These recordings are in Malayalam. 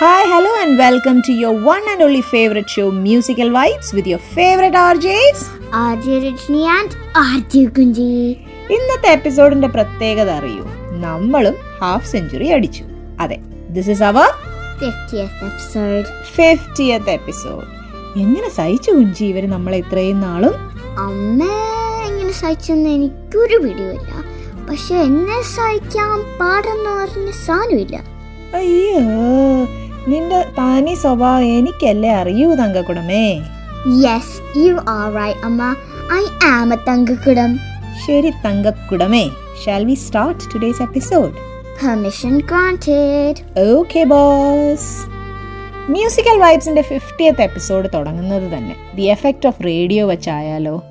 Hi, hello and welcome to your one and only favourite show musical vibes with your favourite RJs RJ Rajani and RJ Kunchi. ഇന്നത്തെ എപ്പിസോഡിന്റെ പ്രത്യേകത അറിയൂ. നമ്മളും ഹാഫ് സെഞ്ചുറി അടിച്ചു. അതെ this is our 50th episode. Fiftieth episode എങ്ങനെ സഹിച്ചു കുഞ്ചി ഇവർ നമ്മളെ ഇത്രയും നാളും? അമ്മേ എങ്ങനെ സഹിച്ചെന്ന് എനിക്കൊരു പിടിയില്ല. പക്ഷെ എന്നെ സഹിക്കാൻ പാടെന്ന് പറഞ്ഞ സാധനമില്ല അയ്യോ നിന്റെ താനി സ്വഭാവം എനിക്കല്ലേ അറിയൂ തങ്കക്കുടമേ? യെസ് യു ആർ റൈറ്റ് അമ്മ. ഐ ആം എ തങ്കക്കുടം. ശരി തങ്കക്കുടമേ. Shall we start today's episode permission granted okay boss musical വൈബ്സിന്റെ fiftieth episode തുടങ്ങുന്നത് തന്നെ. The effect of radio വെച്ചായാലോ?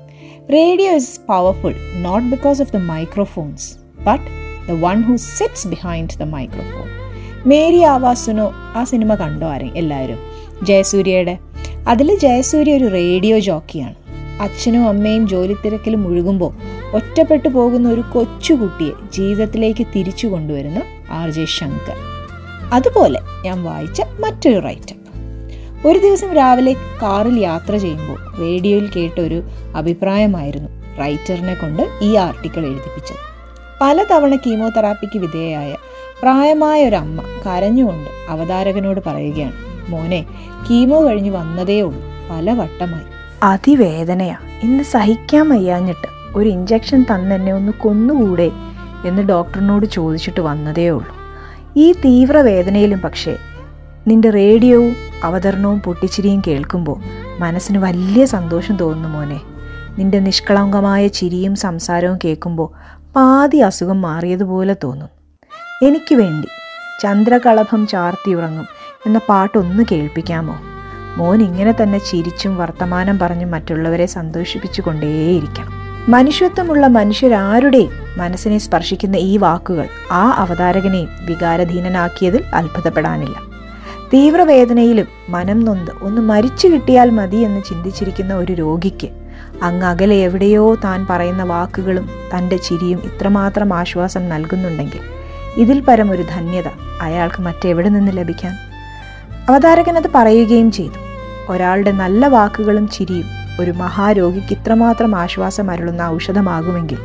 Radio is powerful not because of the microphones but the one who sits behind the microphone Mary ആവാസുനോ ആ സിനിമ കണ്ടോ ആരെ? എല്ലാവരും. ജയസൂര്യയുടെ. അതിൽ ജയസൂര്യ ഒരു റേഡിയോ ജോക്കിയാണ്. അച്ഛനും അമ്മയും ജോലി തിരക്കിൽ മുഴുകുമ്പോൾ ഒറ്റപ്പെട്ടു പോകുന്ന ഒരു കൊച്ചുകുട്ടിയെ ജീവിതത്തിലേക്ക് തിരിച്ചു കൊണ്ടുവരുന്ന ആർ ജെ ശങ്കർ. അതുപോലെ ഞാൻ വായിച്ച മറ്റൊരു റൈറ്റർ. ഒരു ദിവസം രാവിലെ കാറിൽ യാത്ര ചെയ്യുമ്പോൾ റേഡിയോയിൽ കേട്ട ഒരു അഭിപ്രായമായിരുന്നു റൈറ്ററിനെ കൊണ്ട് ഈ ആർട്ടിക്കിൾ എഴുതിപ്പിച്ചത്. പലതവണ കീമോതെറാപ്പിക്ക് വിധേയയായ പ്രായമായ ഒരു അമ്മ കരഞ്ഞുകൊണ്ട് അവതാരകനോട് പറയുകയാണ് മോനെ കീമോ കഴിഞ്ഞ് വന്നതേ ഉള്ളൂ. പല വട്ടമായി അതിവേദനയാ. ഇന്ന് സഹിക്കാൻ വയ്യാഞ്ഞിട്ട് ഒരു ഇഞ്ചക്ഷൻ തന്നെന്നെ ഒന്ന് കൊന്നുകൂടെ? എന്ന് ഡോക്ടറിനോട് ചോദിച്ചിട്ട് വന്നതേ ഉള്ളൂ. ഈ തീവ്രവേദനയിലും പക്ഷേ നിന്റെ റേഡിയോവും അവതരണവും പൊട്ടിച്ചിരിയും കേൾക്കുമ്പോൾ മനസ്സിന് വലിയ സന്തോഷം തോന്നുന്നു മോനെ. നിന്റെ നിഷ്കളങ്കമായ ചിരിയും സംസാരവും കേൾക്കുമ്പോൾ പാതി അസുഖം മാറിയതുപോലെ തോന്നും. എനിക്ക് വേണ്ടി. ചന്ദ്രകളഭം ചാർത്തിയുറങ്ങും. എന്ന പാട്ടൊന്ന് കേൾപ്പിക്കാമോ? മോൻ ഇങ്ങനെ തന്നെ ചിരിച്ചും വർത്തമാനം പറഞ്ഞും മറ്റുള്ളവരെ സന്തോഷിപ്പിച്ചു കൊണ്ടേയിരിക്കണം മനുഷ്യത്വമുള്ള മനുഷ്യരാരുടെയും മനസ്സിനെ സ്പർശിക്കുന്ന ഈ വാക്കുകൾ ആ അവതാരകനെ വികാരധീനനാക്കിയതിൽ അത്ഭുതപ്പെടാനില്ല. തീവ്രവേദനയിലും മനം നൊന്ത് ഒന്ന് മരിച്ചു കിട്ടിയാൽ മതി എന്ന് ചിന്തിച്ചിരിക്കുന്ന ഒരു രോഗിക്ക് അങ്ങ് അകലെ എവിടെയോ താൻ പറയുന്ന വാക്കുകളും തന്റെ ചിരിയും ഇത്രമാത്രം ആശ്വാസം നൽകുന്നുണ്ടെങ്കിൽ ഇതിൽ പരമൊരു ധന്യത അയാൾക്ക് മറ്റെവിടെ നിന്ന് ലഭിക്കാൻ? അവതാരകൻ അത് പറയുകയും ചെയ്തു. ഒരാളുടെ നല്ല വാക്കുകളും ചിരിയും ഒരു മഹാരോഗിക്ക് ഇത്രമാത്രം ആശ്വാസം അരുളുന്ന ഔഷധമാകുമെങ്കിൽ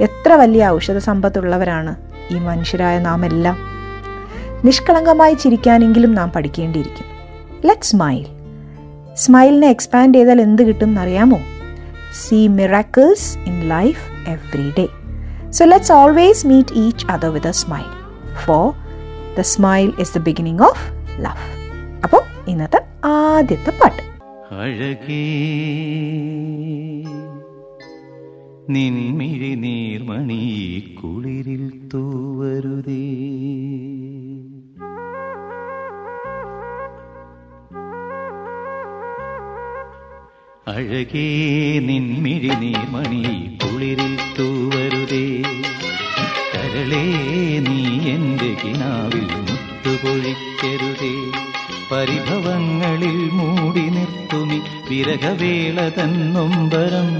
എത്ര വലിയ ഔഷധ സമ്പത്തുള്ളവരാണ് ഈ മനുഷ്യരായ നാം എല്ലാം? നിഷ്കളങ്കമായി ചിരിക്കാനെങ്കിലും നാം പഠിക്കേണ്ടിയിരിക്കും ലെറ്റ് സ്മൈൽ സ്മൈലിനെ എക്സ്പാൻഡ് ചെയ്താൽ എന്ത് കിട്ടും എന്നറിയാമോ? See miracles in life every day so let's always meet each other with a smile for the smile is the beginning of love അപ്പോൾ ഇന്നത്തെ ആദ്യത്തെ പാട്ട് അഴകേ നിൻമിഴി നീർമണി കുളിരിൽ തൂവരുതേ അഴകേ നിൻമിഴി നീർമണി കുളിരിൽ തൂവരുതേ. കരളേ നീ എന്റെ കിനാവിൽ മുത്തുപൊഴിക്കരുതേ. പരിഭവങ്ങളിൽ മൂടി നിർത്തുമി വിരഹവേള തന്നൊമ്പരം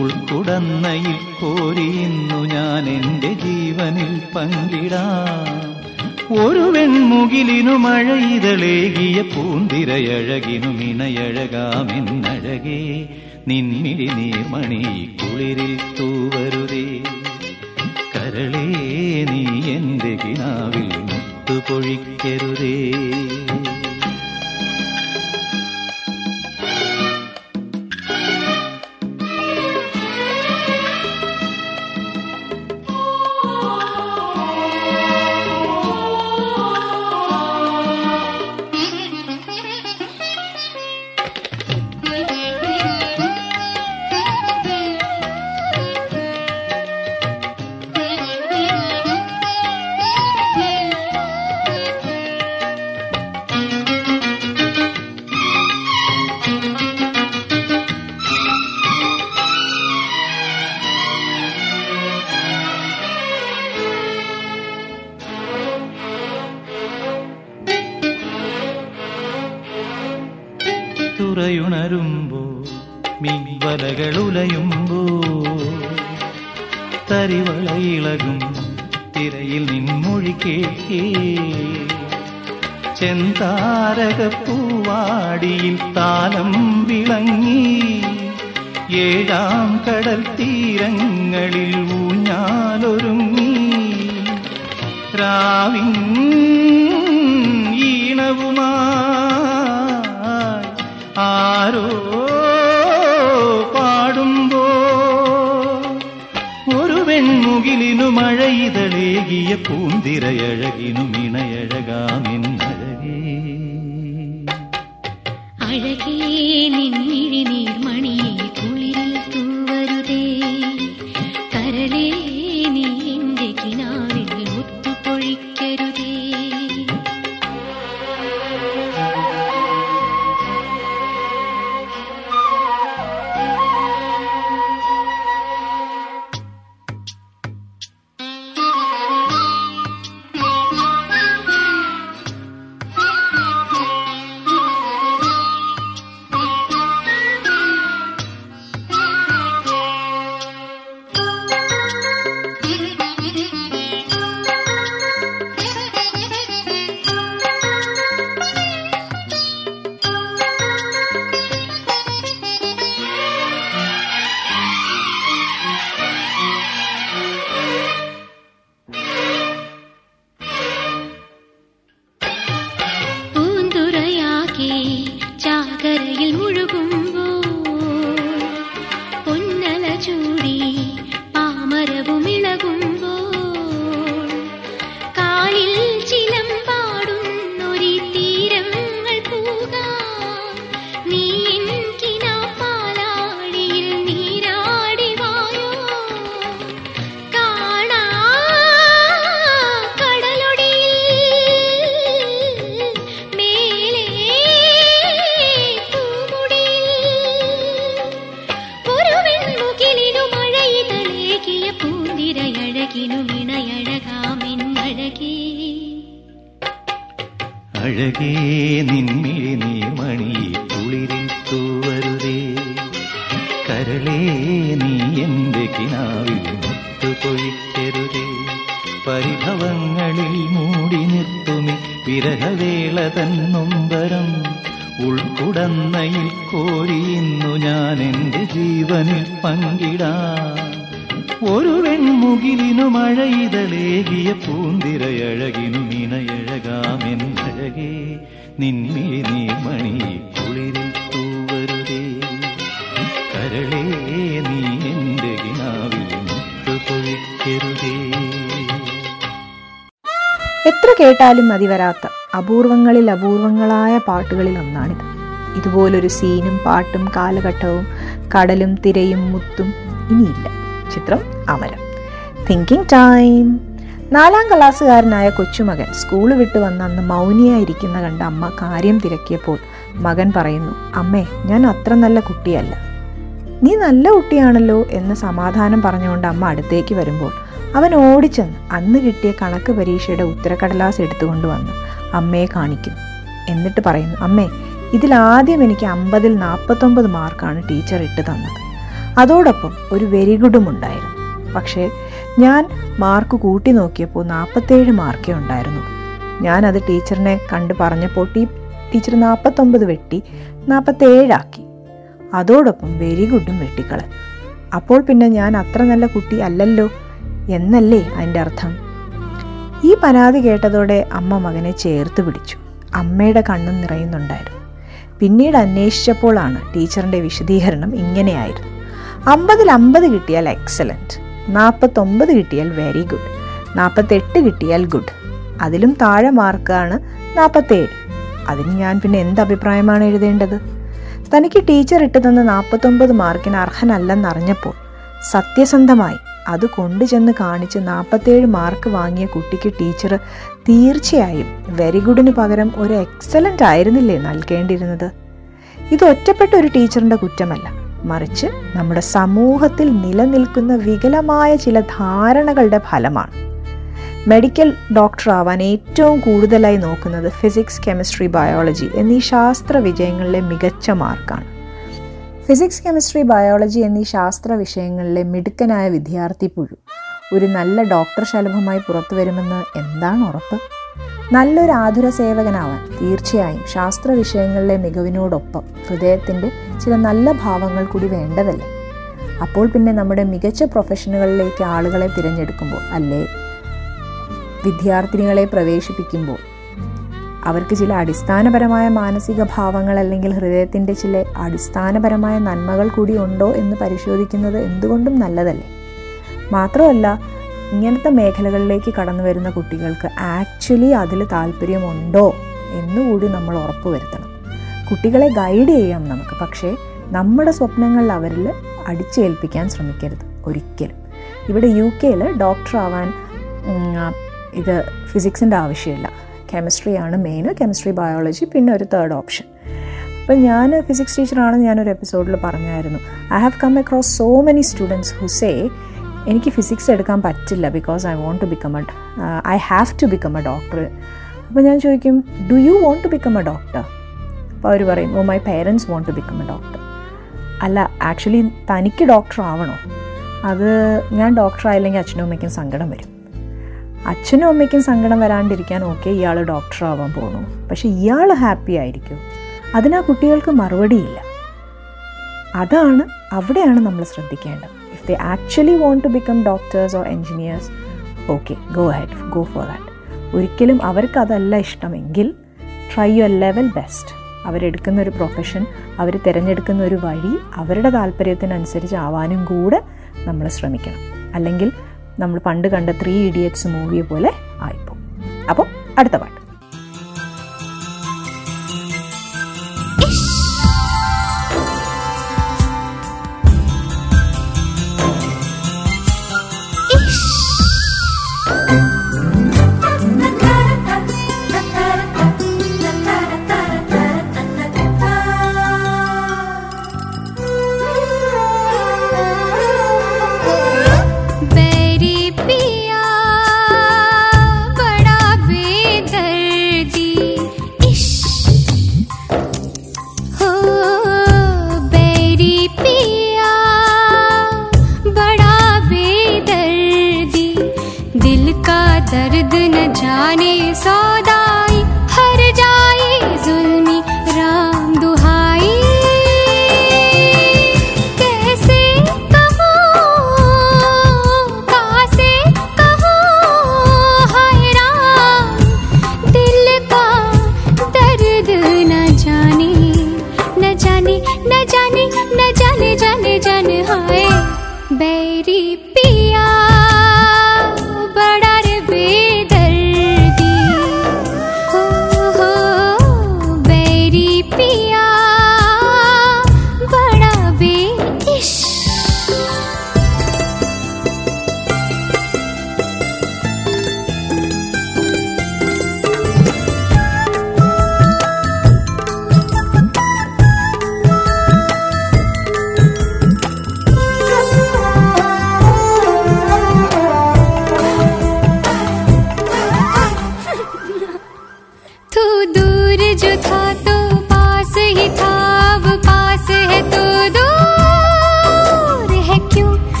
ഉൾക്കുടന്നയിൽ കോരിയുന്നു ഞാൻ എന്റെ ജീവനിൽ പങ്കിടാം ഒരു വെൺമുകിലിനു മഴയിതളേകിയ പൂന്തിരയഴകിനു മിണയഴകാമെന്നഴകേ നിൻമിഴി നീർമണി കുളിരിൽ തൂവരുതേ. കരളേ നീ എന്റെ കിനാവിൽ മുത്തുപൊഴിക്കരുതേ. മിണയഴകാമെന്നഴകേ നിന്മിഴി നീർമണി കുളിരിൽ തൂവരുതേ കരളേ നീ മുത്തുപൊഴിക്കരുതേ എത്ര കേട്ടാലും മതി വരാത്ത അപൂർവങ്ങളിൽ അപൂർവങ്ങളായ പാട്ടുകളിൽ ഒന്നാണിത്. ഇതുപോലൊരു സീനും പാട്ടും കാലഘട്ടവും കടലും തിരയും മുത്തും ഇനിയില്ല. ചിത്രം അമരം. തിങ്കിങ് ടൈം നാലാം ക്ലാസ്സുകാരനായ കൊച്ചുമകൻ സ്കൂൾ വിട്ട് വന്ന അന്ന് മൗനിയായിരിക്കുന്ന കണ്ട അമ്മ കാര്യം തിരക്കിയപ്പോൾ മകൻ പറയുന്നു അമ്മേ ഞാൻ അത്ര നല്ല കുട്ടിയല്ല. നീ നല്ല കുട്ടിയാണല്ലോ എന്ന് സമാധാനം പറഞ്ഞുകൊണ്ട് അമ്മ അടുത്തേക്ക് വരുമ്പോൾ അവൻ ഓടിച്ചെന്ന് അന്ന് കിട്ടിയ കണക്ക് പരീക്ഷയുടെ ഉത്തരക്കടലാസ് എടുത്തുകൊണ്ട് വന്ന് അമ്മയെ കാണിക്കുന്നു. എന്നിട്ട് പറയുന്നു അമ്മേ ഇതിൽ ആദ്യം എനിക്ക് അമ്പതിൽ നാൽപ്പത്തൊമ്പത് മാർക്കാണ് ടീച്ചർ ഇട്ട് തന്നത്. അതോടൊപ്പം ഒരു വെരി ഗുഡും ഉണ്ടായിരുന്നു. പക്ഷേ ഞാൻ മാർക്ക് കൂട്ടി നോക്കിയപ്പോൾ നാൽപ്പത്തേഴ് മാർക്കേ ഉണ്ടായിരുന്നു. ഞാൻ അത് ടീച്ചറിനെ കണ്ട് പറഞ്ഞപ്പോൾ ടീ ടീച്ചർ നാൽപ്പത്തൊമ്പത് വെട്ടി നാൽപ്പത്തേഴാക്കി അതോടൊപ്പം വെരി ഗുഡും വെട്ടിക്കളഞ്ഞു. അപ്പോൾ പിന്നെ ഞാൻ അത്ര നല്ല കുട്ടി അല്ലല്ലോ എന്നല്ലേ അതിന്റെ അർത്ഥം? ഈ പരാതി കേട്ടതോടെ അമ്മ മകനെ ചേർത്ത് പിടിച്ചു. അമ്മയുടെ കണ്ണും നിറയുന്നുണ്ടായിരുന്നു. പിന്നീട് അന്വേഷിച്ചപ്പോഴാണ് ടീച്ചറിന്റെ വിശദീകരണം ഇങ്ങനെയായിരുന്നു. അമ്പതിൽ അമ്പത് കിട്ടിയാൽ എക്സലന്റ് നാൽപ്പത്തൊമ്പത് കിട്ടിയാൽ വെരി ഗുഡ് നാൽപ്പത്തെട്ട് കിട്ടിയാൽ ഗുഡ് അതിലും താഴെ മാർക്കാണ് നാൽപ്പത്തേഴ് അതിന് ഞാൻ പിന്നെ എന്ത് അഭിപ്രായമാണ് എഴുതേണ്ടത്? തനിക്ക് ടീച്ചർ ഇട്ട് തന്ന നാൽപ്പത്തൊമ്പത് മാർക്കിന് അർഹനല്ലെന്നറിഞ്ഞപ്പോൾ സത്യസന്ധമായി അത് കൊണ്ടുചെന്ന് കാണിച്ച് നാൽപ്പത്തേഴ് മാർക്ക് വാങ്ങിയ കുട്ടിക്ക് ടീച്ചർ തീർച്ചയായും വെരി ഗുഡിന് പകരം ഒരു എക്സലന്റ് ആയിരുന്നില്ലേ നൽകേണ്ടിയിരുന്നത്? ഇത് ഒറ്റപ്പെട്ട ഒരു ടീച്ചറിന്റെ കുറ്റമല്ല. മറിച്ച് നമ്മുടെ സമൂഹത്തിൽ നിലനിൽക്കുന്ന വികലമായ ചില ധാരണകളുടെ ഫലമാണ്. മെഡിക്കൽ ഡോക്ടർ ആവാൻ ഏറ്റവും കൂടുതലായി നോക്കുന്നത് ഫിസിക്സ് കെമിസ്ട്രി ബയോളജി എന്നീ ശാസ്ത്ര വിജയങ്ങളിലെ മികച്ച മാർക്കാണ്. ഫിസിക്സ് കെമിസ്ട്രി ബയോളജി എന്നീ ശാസ്ത്ര വിഷയങ്ങളിലെ മിടുക്കനായ വിദ്യാർത്ഥി പുഴു ഒരു നല്ല ഡോക്ടർ ശലഭമായി പുറത്തു വരുമെന്ന് എന്താണ് ഉറപ്പ്? നല്ലൊരു ആതുര സേവകനാവാൻ തീർച്ചയായും ശാസ്ത്ര വിഷയങ്ങളിലെ മികവിനോടൊപ്പം ഹൃദയത്തിന്റെ ചില നല്ല ഭാവങ്ങൾ കൂടി വേണ്ടതല്ലേ? അപ്പോൾ പിന്നെ നമ്മുടെ മികച്ച പ്രൊഫഷനുകളിലേക്ക് ആളുകളെ തിരഞ്ഞെടുക്കുമ്പോൾ അല്ലേ? വിദ്യാർത്ഥിനികളെ പ്രവേശിപ്പിക്കുമ്പോൾ അവർക്ക് ചില അടിസ്ഥാനപരമായ മാനസിക ഭാവങ്ങൾ അല്ലെങ്കിൽ ഹൃദയത്തിന്റെ ചില അടിസ്ഥാനപരമായ നന്മകൾ കൂടി ഉണ്ടോ എന്ന് പരിശോധിക്കുന്നത് എന്തുകൊണ്ടും നല്ലതല്ലേ? മാത്രമല്ല ഇങ്ങനത്തെ മേഖലകളിലേക്ക് കടന്നു വരുന്ന കുട്ടികൾക്ക് ആക്ച്വലി അതിൽ താല്പര്യമുണ്ടോ എന്നുകൂടി നമ്മൾ ഉറപ്പുവരുത്തണം കുട്ടികളെ ഗൈഡ് ചെയ്യാം നമുക്ക്. പക്ഷേ നമ്മുടെ സ്വപ്നങ്ങൾ അവരിൽ അടിച്ചേൽപ്പിക്കാൻ ശ്രമിക്കരുത് ഒരിക്കലും. ഇവിടെ യു കെയിൽ ഡോക്ടർ ആവാൻ ഇത് ഫിസിക്സിന്റെ ആവശ്യമില്ല. കെമിസ്ട്രിയാണ് മെയിൻ കെമിസ്ട്രി ബയോളജി പിന്നെ ഒരു തേർഡ് ഓപ്ഷൻ അപ്പം ഞാൻ ഫിസിക്സ് ടീച്ചറാണെന്ന് ഞാനൊരു എപ്പിസോഡിൽ പറഞ്ഞായിരുന്നു. I have come across so many students who say എനിക്ക് ഫിസിക്സ് എടുക്കാൻ പറ്റില്ല because I want to become a I have to become a doctor അപ്പോൾ ഞാൻ ചോദിക്കും do you want to become a doctor അപ്പോൾ അവർ പറയും ഓ my parents want to become a doctor അല്ല ആക്ച്വലി തനിക്ക് ഡോക്ടർ ആവണോ? അത് ഞാൻ ഡോക്ടർ ആയില്ലെങ്കിൽ അച്ഛനും അമ്മയ്ക്കും സങ്കടം വരും. അച്ഛനും അമ്മയ്ക്കും സങ്കടം വരാണ്ടിരിക്കാൻ ഓക്കെ ഇയാൾ ഡോക്ടർ ആവാൻ പോകുന്നു പക്ഷെ ഇയാൾ ഹാപ്പി ആയിരിക്കും. അതിനാ കുട്ടികൾക്ക് മറുപടിയില്ല. അതാണ് അവിടെയാണ് നമ്മൾ ശ്രദ്ധിക്കേണ്ടത്. If they actually want to become doctors or engineers okay go ahead go for that ഒരിക്കലും അവർക്ക് അതല്ല ഇഷ്ടമെങ്കിൽ ട്രൈ യുവർ ലെവൽ ബെസ്റ്റ് അവരെടുക്കുന്ന ഒരു പ്രൊഫഷൻ അവർ തിരഞ്ഞെടുക്കുന്ന ഒരു വഴി അവരുടെ താല്പര്യത്തിനനുസരിച്ച് ആവാനും കൂടെ നമ്മൾ ശ്രമിക്കണം. അല്ലെങ്കിൽ നമ്മൾ പണ്ട് കണ്ട ത്രീ ഇഡിയറ്റ്സ് മൂവിയെ പോലെ ആയിപ്പോവും. അപ്പോൾ അടുത്ത പാട്ട്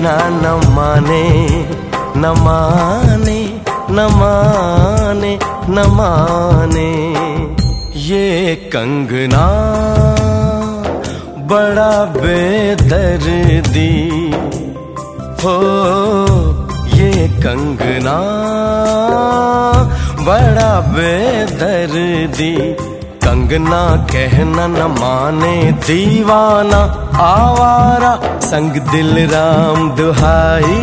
कहना न माने न माने न माने न माने। ये कंगना बड़ा बेदर्दी। हो, ये कंगना बड़ा बेदर्दी। कंगना कहना न माने, दीवाना आवारा संग दिल राम दुहाई।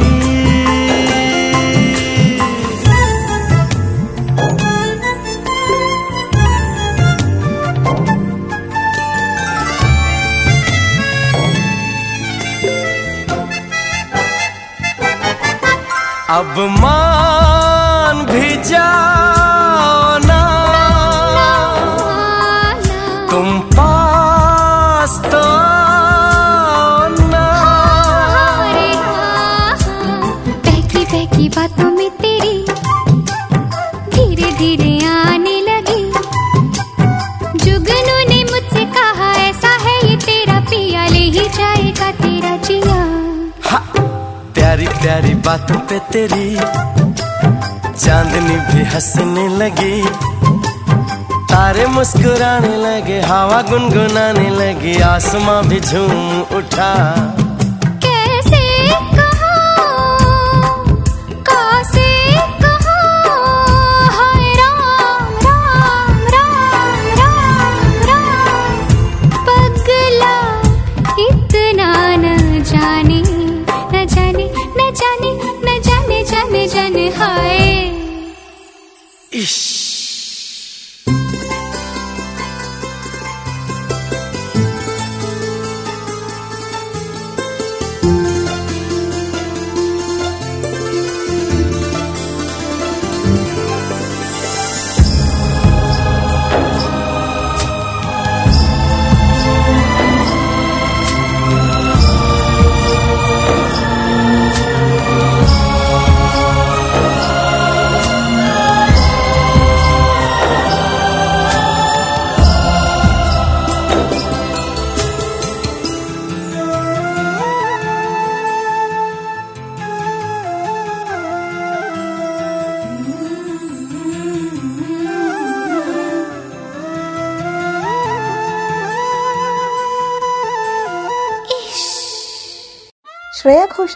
अब मान भी जा बातों पे तेरी चांदनी भी हंसने लगी। तारे मुस्कुराने लगे, हवा गुनगुनाने लगी, आसमां भी झूम उठा।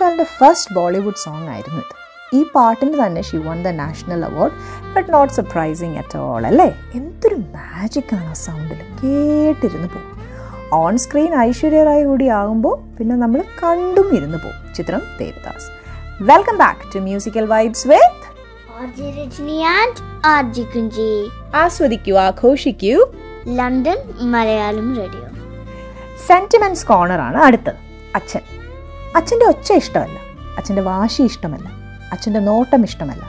ഘോഷാലിന്റെ ഫസ്റ്റ് ബോളിവുഡ് സോങ് ആയിരുന്നു ഇത്. ഈ പാട്ടിന് തന്നെ she won the national award but not surprising at all അല്ലേ? എന്തൊരു മാജിക്കാണ് ആ സൗണ്ടിൽ കേട്ടിരുന്ന് പോകും. ഓൺ സ്ക്രീൻ ഐശ്വര്യ റായ് കൂടി ആകുമ്പോൾ പിന്നെ നമ്മൾ കണ്ടും ഇരുന്ന് പോകും. ചിത്രം Devdas. Welcome back to musical vibes with. ആസ്വദിക്കൂ ആഘോഷിക്കൂ. London Malayalam Radio. സെന്റിമെന്റ്സ് കോർണറാണ് അടുത്തത്. അച്ഛൻ. അച്ഛന്റെ ഒച്ച ഇഷ്ടമല്ല. അച്ഛന്റെ വാശി ഇഷ്ടമല്ല. അച്ഛന്റെ നോട്ടം ഇഷ്ടമല്ല.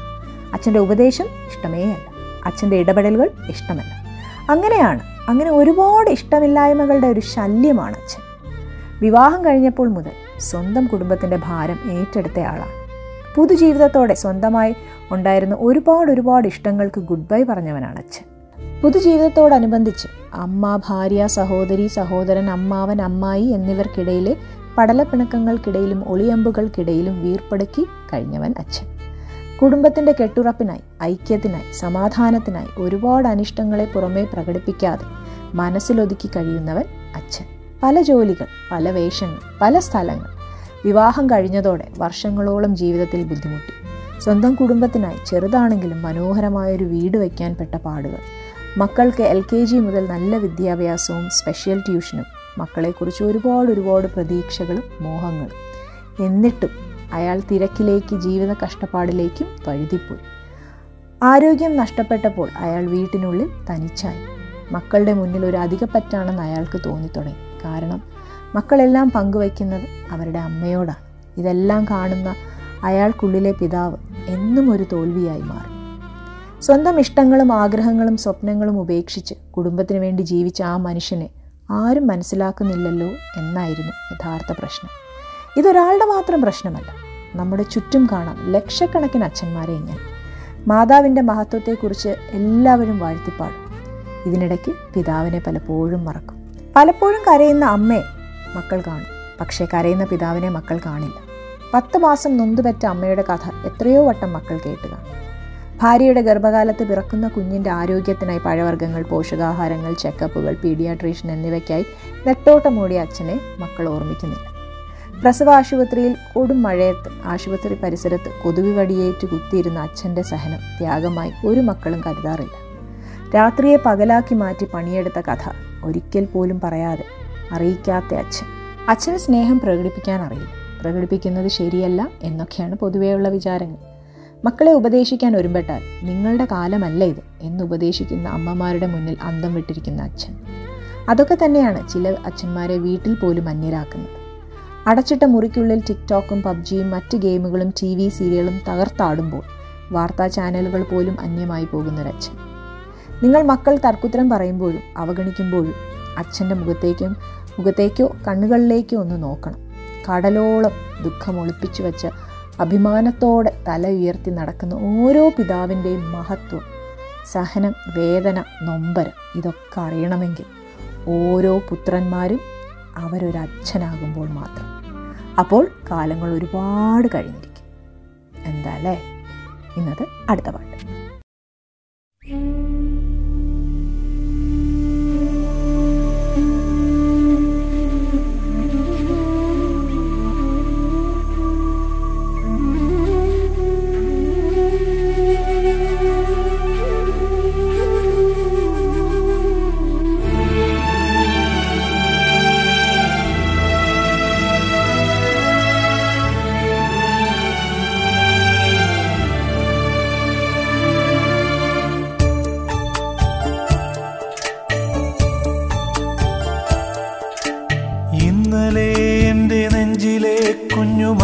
അച്ഛന്റെ ഉപദേശം ഇഷ്ടമേ അല്ല. അച്ഛന്റെ ഇടപെടലുകൾ ഇഷ്ടമല്ല. അങ്ങനെയാണ് അങ്ങനെ ഒരുപാട് ഇഷ്ടമില്ലായ്മകളുടെ ഒരു ശല്യമാണ് അച്ഛൻ. വിവാഹം കഴിഞ്ഞപ്പോൾ മുതൽ സ്വന്തം കുടുംബത്തിന്റെ ഭാരം ഏറ്റെടുത്തയാളാണ് പുതുജീവിതത്തോടെ സ്വന്തമായി ഉണ്ടായിരുന്ന ഒരുപാട് ഒരുപാട് ഇഷ്ടങ്ങൾക്ക് ഗുഡ് ബൈ പറഞ്ഞവനാണ് അച്ഛൻ. പുതുജീവിതത്തോടനുബന്ധിച്ച് അമ്മ ഭാര്യ സഹോദരി സഹോദരൻ അമ്മാവൻ അമ്മായി എന്നിവർക്കിടയിലെ പടലപ്പിണക്കങ്ങൾക്കിടയിലും ഒളിയമ്പുകൾക്കിടയിലും വീർപ്പടുക്കി കഴിഞ്ഞവൻ അച്ഛൻ. കുടുംബത്തിന്റെ കെട്ടുറപ്പിനായി ഐക്യത്തിനായി സമാധാനത്തിനായി ഒരുപാട് അനിഷ്ടങ്ങളെ പുറമേ പ്രകടിപ്പിക്കാതെ മനസ്സിലൊതുക്കി കഴിയുന്നവൻ അച്ഛൻ. പല ജോലികൾ പല വേഷങ്ങൾ പല സ്ഥലങ്ങൾ. വിവാഹം കഴിഞ്ഞതോടെ വർഷങ്ങളോളം ജീവിതത്തിൽ ബുദ്ധിമുട്ടി. സ്വന്തം കുടുംബത്തിനായി ചെറുതാണെങ്കിലും മനോഹരമായൊരു വീട് വയ്ക്കാൻ പെട്ട പാടുകൾ. മക്കൾക്ക് എൽ കെ ജി മുതൽ നല്ല വിദ്യാഭ്യാസവും സ്പെഷ്യൽ ട്യൂഷനും മക്കളെക്കുറിച്ച് ഒരുപാട് ഒരുപാട് പ്രതീക്ഷകളും മോഹങ്ങളും. എന്നിട്ടും അയാൾ തിരക്കിലേക്ക് ജീവിത കഷ്ടപ്പാടിലേക്കും വഴുതിപ്പോയി. ആരോഗ്യം നഷ്ടപ്പെട്ടപ്പോൾ അയാൾ വീട്ടിനുള്ളിൽ തനിച്ചായി. മക്കളുടെ മുന്നിൽ ഒരു അധിക പറ്റാണെന്ന് അയാൾക്ക് തോന്നിത്തുടങ്ങി. കാരണം മക്കളെല്ലാം പങ്കുവയ്ക്കുന്നത് അവരുടെ അമ്മയോടാണ്. ഇതെല്ലാം കാണുന്ന അയാൾക്കുള്ളിലെ പിതാവ് എന്നും ഒരു തോൽവിയായി മാറി. സ്വന്തം ഇഷ്ടങ്ങളും ആഗ്രഹങ്ങളും സ്വപ്നങ്ങളും ഉപേക്ഷിച്ച് കുടുംബത്തിന് വേണ്ടി ജീവിച്ച ആ മനുഷ്യനെ ആരും മനസ്സിലാക്കുന്നില്ലല്ലോ എന്നായിരുന്നു യഥാർത്ഥ പ്രശ്നം. ഇതൊരാളുടെ മാത്രം പ്രശ്നമല്ല നമ്മുടെ ചുറ്റും കാണാം ലക്ഷക്കണക്കിന് അച്ഛന്മാരെ ഇങ്ങനെ. മാതാവിന്റെ മഹത്വത്തെക്കുറിച്ച് എല്ലാവരും വാഴ്ത്തിപ്പാടും. ഇതിനിടയ്ക്ക് പിതാവിനെ പലപ്പോഴും മറക്കും. പലപ്പോഴും കരയുന്ന അമ്മയെ മക്കൾ കാണും. പക്ഷേ കരയുന്ന പിതാവിനെ മക്കൾ കാണില്ല. പത്ത് മാസം നൊന്തുപറ്റ അമ്മയുടെ കഥ എത്രയോ വട്ടം മക്കൾ കേട്ട് കാണും ഭാര്യയുടെ ഗർഭകാലത്ത് പിറക്കുന്ന കുഞ്ഞിന്റെ ആരോഗ്യത്തിനായി പഴവർഗങ്ങൾ പോഷകാഹാരങ്ങൾ ചെക്കപ്പുകൾ പീഡിയാട്രീഷൻ എന്നിവയ്ക്കായി നെട്ടോട്ടമോടിയ അച്ഛനെ മക്കൾ ഓർമ്മിക്കുന്നില്ല. പ്രസവ ആശുപത്രിയിൽ കൊടും മഴയത്ത് ആശുപത്രി പരിസരത്ത് കൊതുക് കടിയേറ്റ് കുത്തിയിരുന്ന അച്ഛന്റെ സഹനം ത്യാഗമായി ഒരു മക്കളും കരുതാറില്ല. രാത്രിയെ പകലാക്കി മാറ്റി പണിയെടുത്ത കഥ ഒരിക്കൽ പോലും പറയാതെ അറിയിക്കാത്ത അച്ഛൻ. അച്ഛന് സ്നേഹം പ്രകടിപ്പിക്കാൻ അറിയില്ല. പ്രകടിപ്പിക്കുന്നത് ശരിയല്ല എന്നൊക്കെയാണ് പൊതുവെയുള്ള വിചാരങ്ങൾ. മക്കളെ ഉപദേശിക്കാൻ ഒരുമ്പെട്ടാൽ നിങ്ങളുടെ കാലമല്ല ഇത് എന്ന് ഉപദേശിക്കുന്ന അമ്മമാരുടെ മുന്നിൽ അന്തം വിട്ടിരിക്കുന്ന അച്ഛൻ. അതൊക്കെ തന്നെയാണ് ചില അച്ഛന്മാരെ വീട്ടിൽ പോലും അന്യരാക്കുന്നത്. അടച്ചിട്ട മുറിക്കുള്ളിൽ ടിക്ടോക്കും പബ്ജിയും മറ്റ് ഗെയിമുകളും ടി വി സീരിയലും തകർത്താടുമ്പോൾ വാർത്താ ചാനലുകൾ പോലും അന്യമായി പോകുന്നൊരച്ഛൻ. നിങ്ങൾ മക്കൾ തർക്കുത്തരം പറയുമ്പോഴും അവഗണിക്കുമ്പോഴും അച്ഛന്റെ മുഖത്തേക്കും മുഖത്തേക്കോ കണ്ണുകളിലേക്കോ ഒന്ന് നോക്കണം. കടലോളം ദുഃഖം ഒളിപ്പിച്ചു വെച്ച് അഭിമാനത്തോടെ തല ഉയർത്തി നടക്കുന്ന ഓരോ പിതാവിന്റെയും മഹത്വം സഹനം വേദന നൊമ്പരം ഇതൊക്കെ അറിയണമെങ്കിൽ ഓരോ പുത്രന്മാരും അവരൊരച്ഛനാകുമ്പോൾ മാത്രം. അപ്പോൾ കാലങ്ങൾ ഒരുപാട് കഴിഞ്ഞിരിക്കും. എന്താ അല്ലേ? ഇന്നത് അടുത്ത പാട്ട്.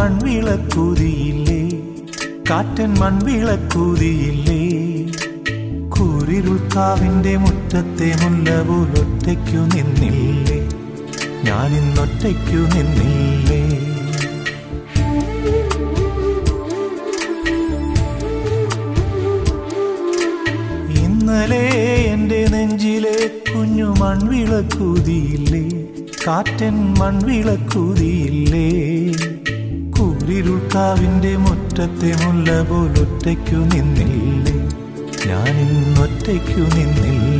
മൺവിളക്കൂതിയില്ലേ? കാറ്റൻ മൺവിളക്കൂരിയില്ലേ കൂരിരുൾക്കാവിന്റെ മുറ്റത്തെ മുല്ല ഒറ്റയ്ക്കു നിന്നില്ലേ? ഞാനിന്നൊറ്റയ്ക്കു നിന്നില്ലേ? എന്റെ നെഞ്ചിലെ കുഞ്ഞു മൺവിളക്കൂതിയില്ലേ? കാറ്റൻ മൺവിളക്കൂതിയില്ലേ? കൂരിരുൾക്കാവിന്റെ മുറ്റത്തെ മുല്ല പോലൊറ്റയ്ക്കു നിന്നില്ലേ? ഞാനിന്നൊറ്റയ്ക്കു നിന്നില്ലേ?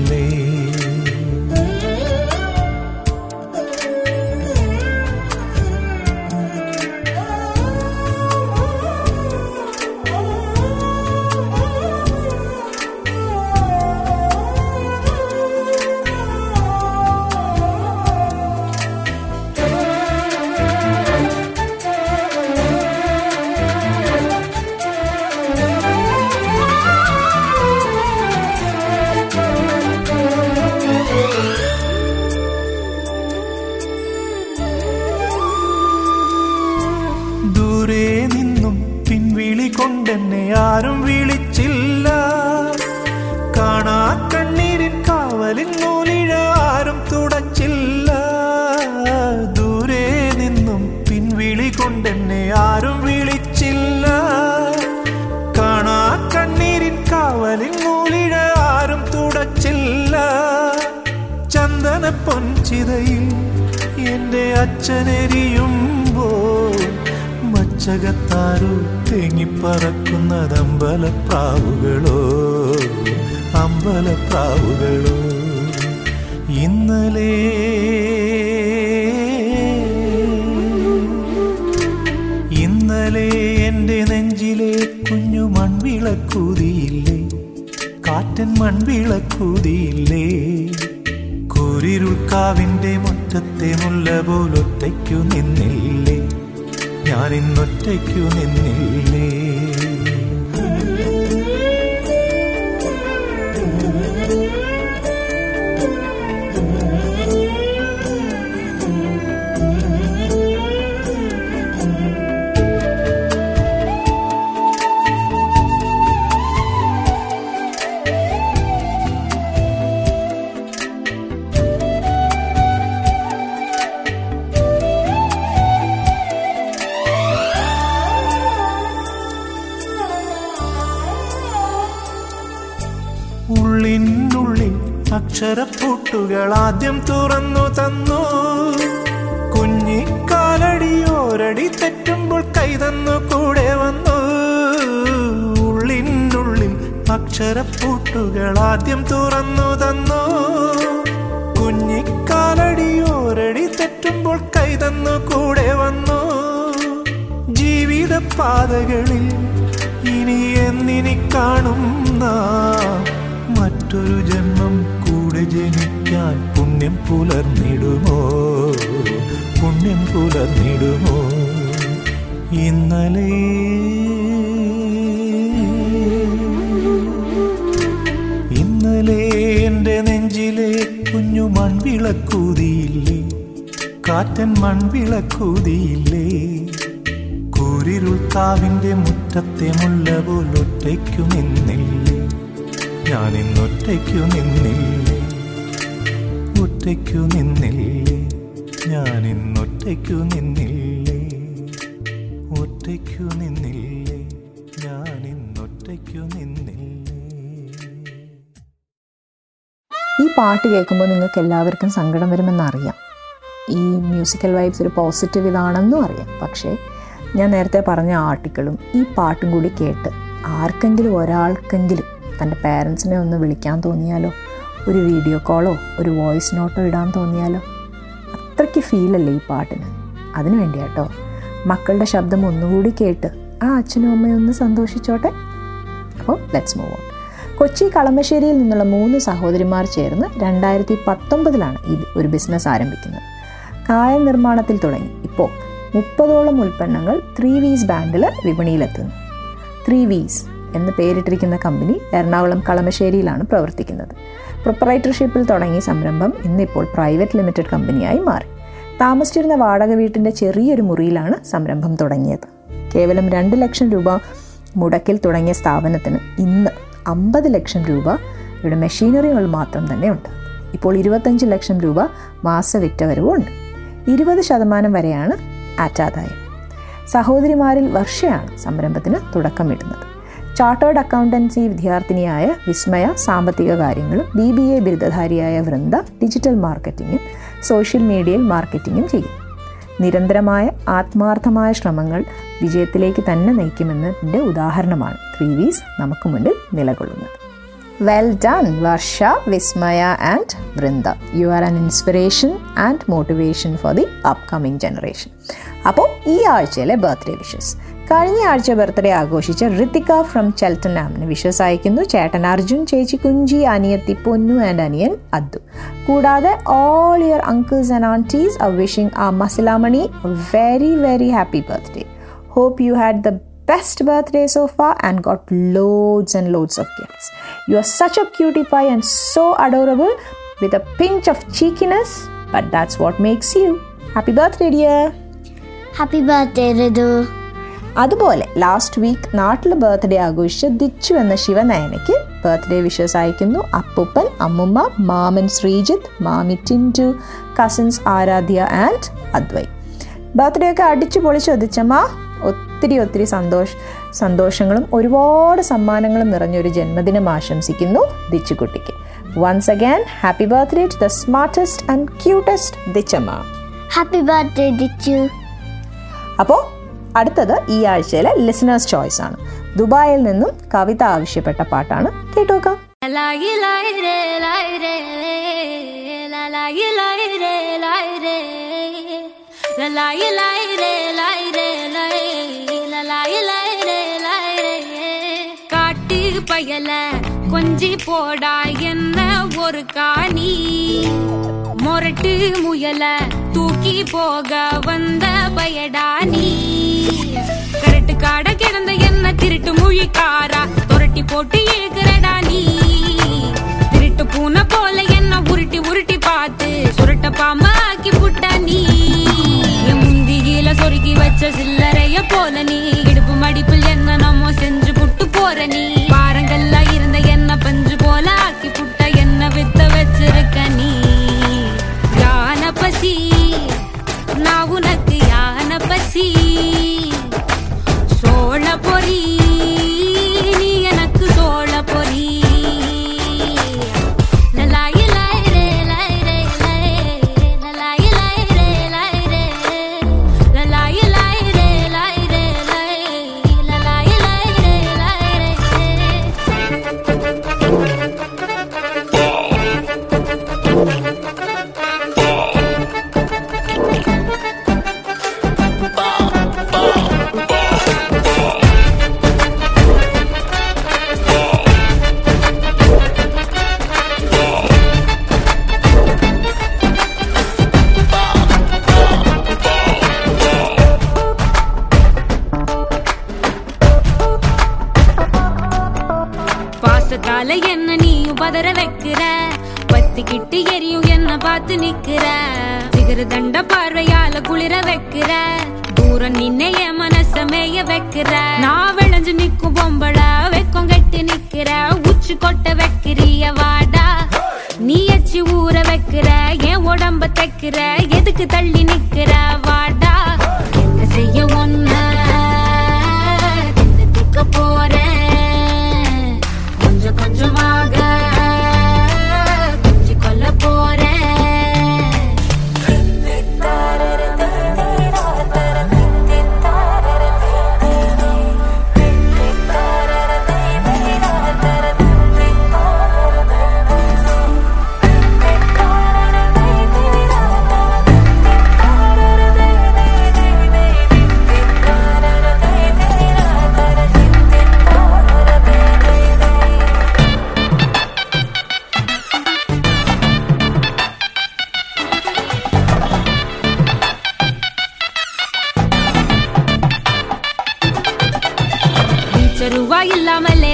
കാറ്റൻ മൺവിളക്കൂതിയില്ലേ? കുരിരുൾക്കാവിന്റെ മുറ്റത്തെ മുല്ല പോലൊറ്റയ്ക്കു നിന്നില്ലേ? ഞാനിന്നൊറ്റയ്ക്കു ഒറ്റയ്ക്കു നിന്നില്ലേ? ഞാൻ ഇന്നൊറ്റയ്ക്കു നിന്നില്ലേ? ഒറ്റയ്ക്കു നിന്നില്ലേ? ഞാൻ ഇന്നൊറ്റയ്ക്കു നിന്നില്ലേ? ഈ പാട്ട് കേൾക്കുമ്പോൾ നിങ്ങൾക്ക് എല്ലാവർക്കും സങ്കടം വരുമെന്നറിയാം ഈ മ്യൂസിക്കൽ വൈബ്സ് ഒരു പോസിറ്റീവ് ഇതാണെന്നും അറിയാം. പക്ഷേ ഞാൻ നേരത്തെ പറഞ്ഞ ആർട്ടിക്കിളും ഈ പാട്ടും കൂടി കേട്ട് ആർക്കെങ്കിലും ഒരാൾക്കെങ്കിലും തന്റെ പേരൻസിനെ ഒന്ന് വിളിക്കാൻ തോന്നിയാലോ? ഒരു വീഡിയോ കോളോ ഒരു വോയിസ് നോട്ടോ ഇടാൻ തോന്നിയാലോ? അത്രയ്ക്ക് ഫീലല്ലേ ഈ പാട്ടിന്? അതിനു വേണ്ടിയാട്ടോ. മക്കളുടെ ശബ്ദം ഒന്നുകൂടി കേട്ട് ആ അച്ഛനും അമ്മയും ഒന്ന് സന്തോഷിച്ചോട്ടെ? അപ്പോൾ ലെറ്റ്സ് മൂവ് ഓൺ കൊച്ചി കളമശ്ശേരിയിൽ നിന്നുള്ള മൂന്ന് സഹോദരിമാർ ചേർന്ന് രണ്ടായിരത്തി പത്തൊമ്പതിലാണ് ഇത് ഒരു ബിസിനസ് ആരംഭിക്കുന്നത്. കായൽ നിർമ്മാണത്തിൽ തുടങ്ങി. ഇപ്പോൾ മുപ്പതോളം ഉൽപ്പന്നങ്ങൾ ത്രീ വീസ് ബാൻഡിൽ വിപണിയിലെത്തുന്നു. ത്രീ വീസ് എന്ന് പേരിട്ടിരിക്കുന്ന കമ്പനി എറണാകുളം കളമശ്ശേരിയിലാണ് പ്രവർത്തിക്കുന്നത്. പ്രൊപ്പറേറ്റർഷിപ്പിൽ തുടങ്ങിയ സംരംഭം ഇന്നിപ്പോൾ പ്രൈവറ്റ് ലിമിറ്റഡ് കമ്പനിയായി മാറി. താമസിച്ചിരുന്ന വാടക വീട്ടിന്റെ ചെറിയൊരു മുറിയിലാണ് സംരംഭം തുടങ്ങിയത്. കേവലം രണ്ട് ലക്ഷം രൂപ മുടക്കിൽ തുടങ്ങിയ സ്ഥാപനത്തിന് ഇന്ന് അമ്പത് ലക്ഷം രൂപ ഇവിടെ മെഷീനറികൾ മാത്രം തന്നെ ഉണ്ട്. ഇപ്പോൾ ഇരുപത്തഞ്ച് ലക്ഷം രൂപ മാസ വിറ്റവരവും ഉണ്ട്. ഇരുപത് ശതമാനം വരെയാണ് ആറ്റാദായം. സഹോദരിമാരിൽ വർഷയാണ് സംരംഭത്തിന് തുടക്കമിടുന്നത്. ചാർട്ടേഡ് അക്കൗണ്ടൻസി വിദ്യാർത്ഥിനിയായ വിസ്മയ സാമ്പത്തിക കാര്യങ്ങളും ബി ബി എ ബിരുദധാരിയായ വൃന്ദ ഡിജിറ്റൽ മാർക്കറ്റിങ്ങും സോഷ്യൽ മീഡിയയിൽ മാർക്കറ്റിങ്ങും ചെയ്യും. നിരന്തരമായ ആത്മാർത്ഥമായ ശ്രമങ്ങൾ വിജയത്തിലേക്ക് തന്നെ നയിക്കുമെന്നതിന്റെ ഉദാഹരണമാണ് ത്രീ വീസ് നമുക്ക് മുന്നിൽ നിലകൊള്ളുന്നത്. Well done Varsha Vismaya and Vrinda. You are an inspiration and motivation for the upcoming generation അപ്പോൾ ഈ ആഴ്ചയിലെ ബർത്ത്ഡേ വിഷസ് കഴിഞ്ഞ ആഴ്ച ബർത്ത്ഡേ ആഘോഷിച്ച ഋതിക ഫ്രം ചെൽട്ടൺ ആമിന് വിഷസ് അയക്കുന്നു ചേട്ടൻ അർജുൻ ചേച്ചി കുഞ്ചി അനിയത്തി പൊന്നു ആൻഡ് അനിയൻ അദ്ദു കൂടാതെ all your uncles and aunties are wishing ആ Masilamani very very happy birthday hope you had the best birthday so far and got loads and loads of gifts. You are such a cutie pie and so adorable with a pinch of cheekiness, but that's what makes you. Happy birthday, dear. Happy birthday, Ridu. അതുപോലെ ലാസ്റ്റ് വീക്ക് നാട്ടിൽ ബർത്ത്ഡേ ആഘോഷിച്ച ദിച്ചു എന്ന ശിവനയനയ്ക്ക് ബർത്ത്ഡേ വിഷസ് അയക്കുന്നു അപ്പൂപ്പൻ അമ്മുമ്മ മാമൻ ശ്രീജിത്ത് മാമി Tintu cousins Aaradhya and Advai. Birthday ഒക്കെ അടിച്ചു പൊളിച്ചു ഒതിച്ചമ്മ ഒത്തിരി ഒത്തിരി സന്തോഷ സന്തോഷങ്ങളും ഒരുപാട് സമ്മാനങ്ങളും നിറഞ്ഞൊരു ജന്മദിനം ആശംസിക്കുന്നു ദിച്ചുകുട്ടിക്ക്. Once again happy birthday to the smartest and cutest Dichamma. Happy birthday Dichu. അപ്പോൾ അടുത്തത് ഈ ആഴ്ചയിലെ ലിസണേഴ്സ് ചോയ്സ് ആണ് ദുബായിൽ നിന്നും കവിത ആവശ്യപ്പെട്ട പാട്ടാണ് കേട്ടോക്കാം ലായി ലായി രേ ലായി രേ ലാ ലായി ലായി രേ ലായി രേ ലാ ലായി ലായി രേ ലായി രേ ലായി ലാ ലായി ലായി രേ ലായി രേ காட்டு பயல கொஞ்சி போடா என்ன ஒரு காணி மொரட்டு முயல தூக்கி போக வந்த பயடா நீ கரட்டு காட கிடந்த என்ன திருட்டு முழிக்காரா? துரட்டி போட்டு இழுக்கிறடா நீ. திருட்டு பூனை போல என்ன உருட்டி உருட்டி பார்த்து சுருட்ட பாம்பா ஆக்கி புட்ட நீ. முந்தியில சொருக்கி வச்ச சில்லறைய போல நீ. இடுப்பு மடிப்பில் என்ன நம்ம செஞ்சு புட்டு போற நீ. பாரங்கள்ல இருந்த என்ன பஞ்சு போல ஆக்கி புட்ட என்ன வித்த வச்சிருக்க நீ. யான பசி நான் உனக்கு யான பசி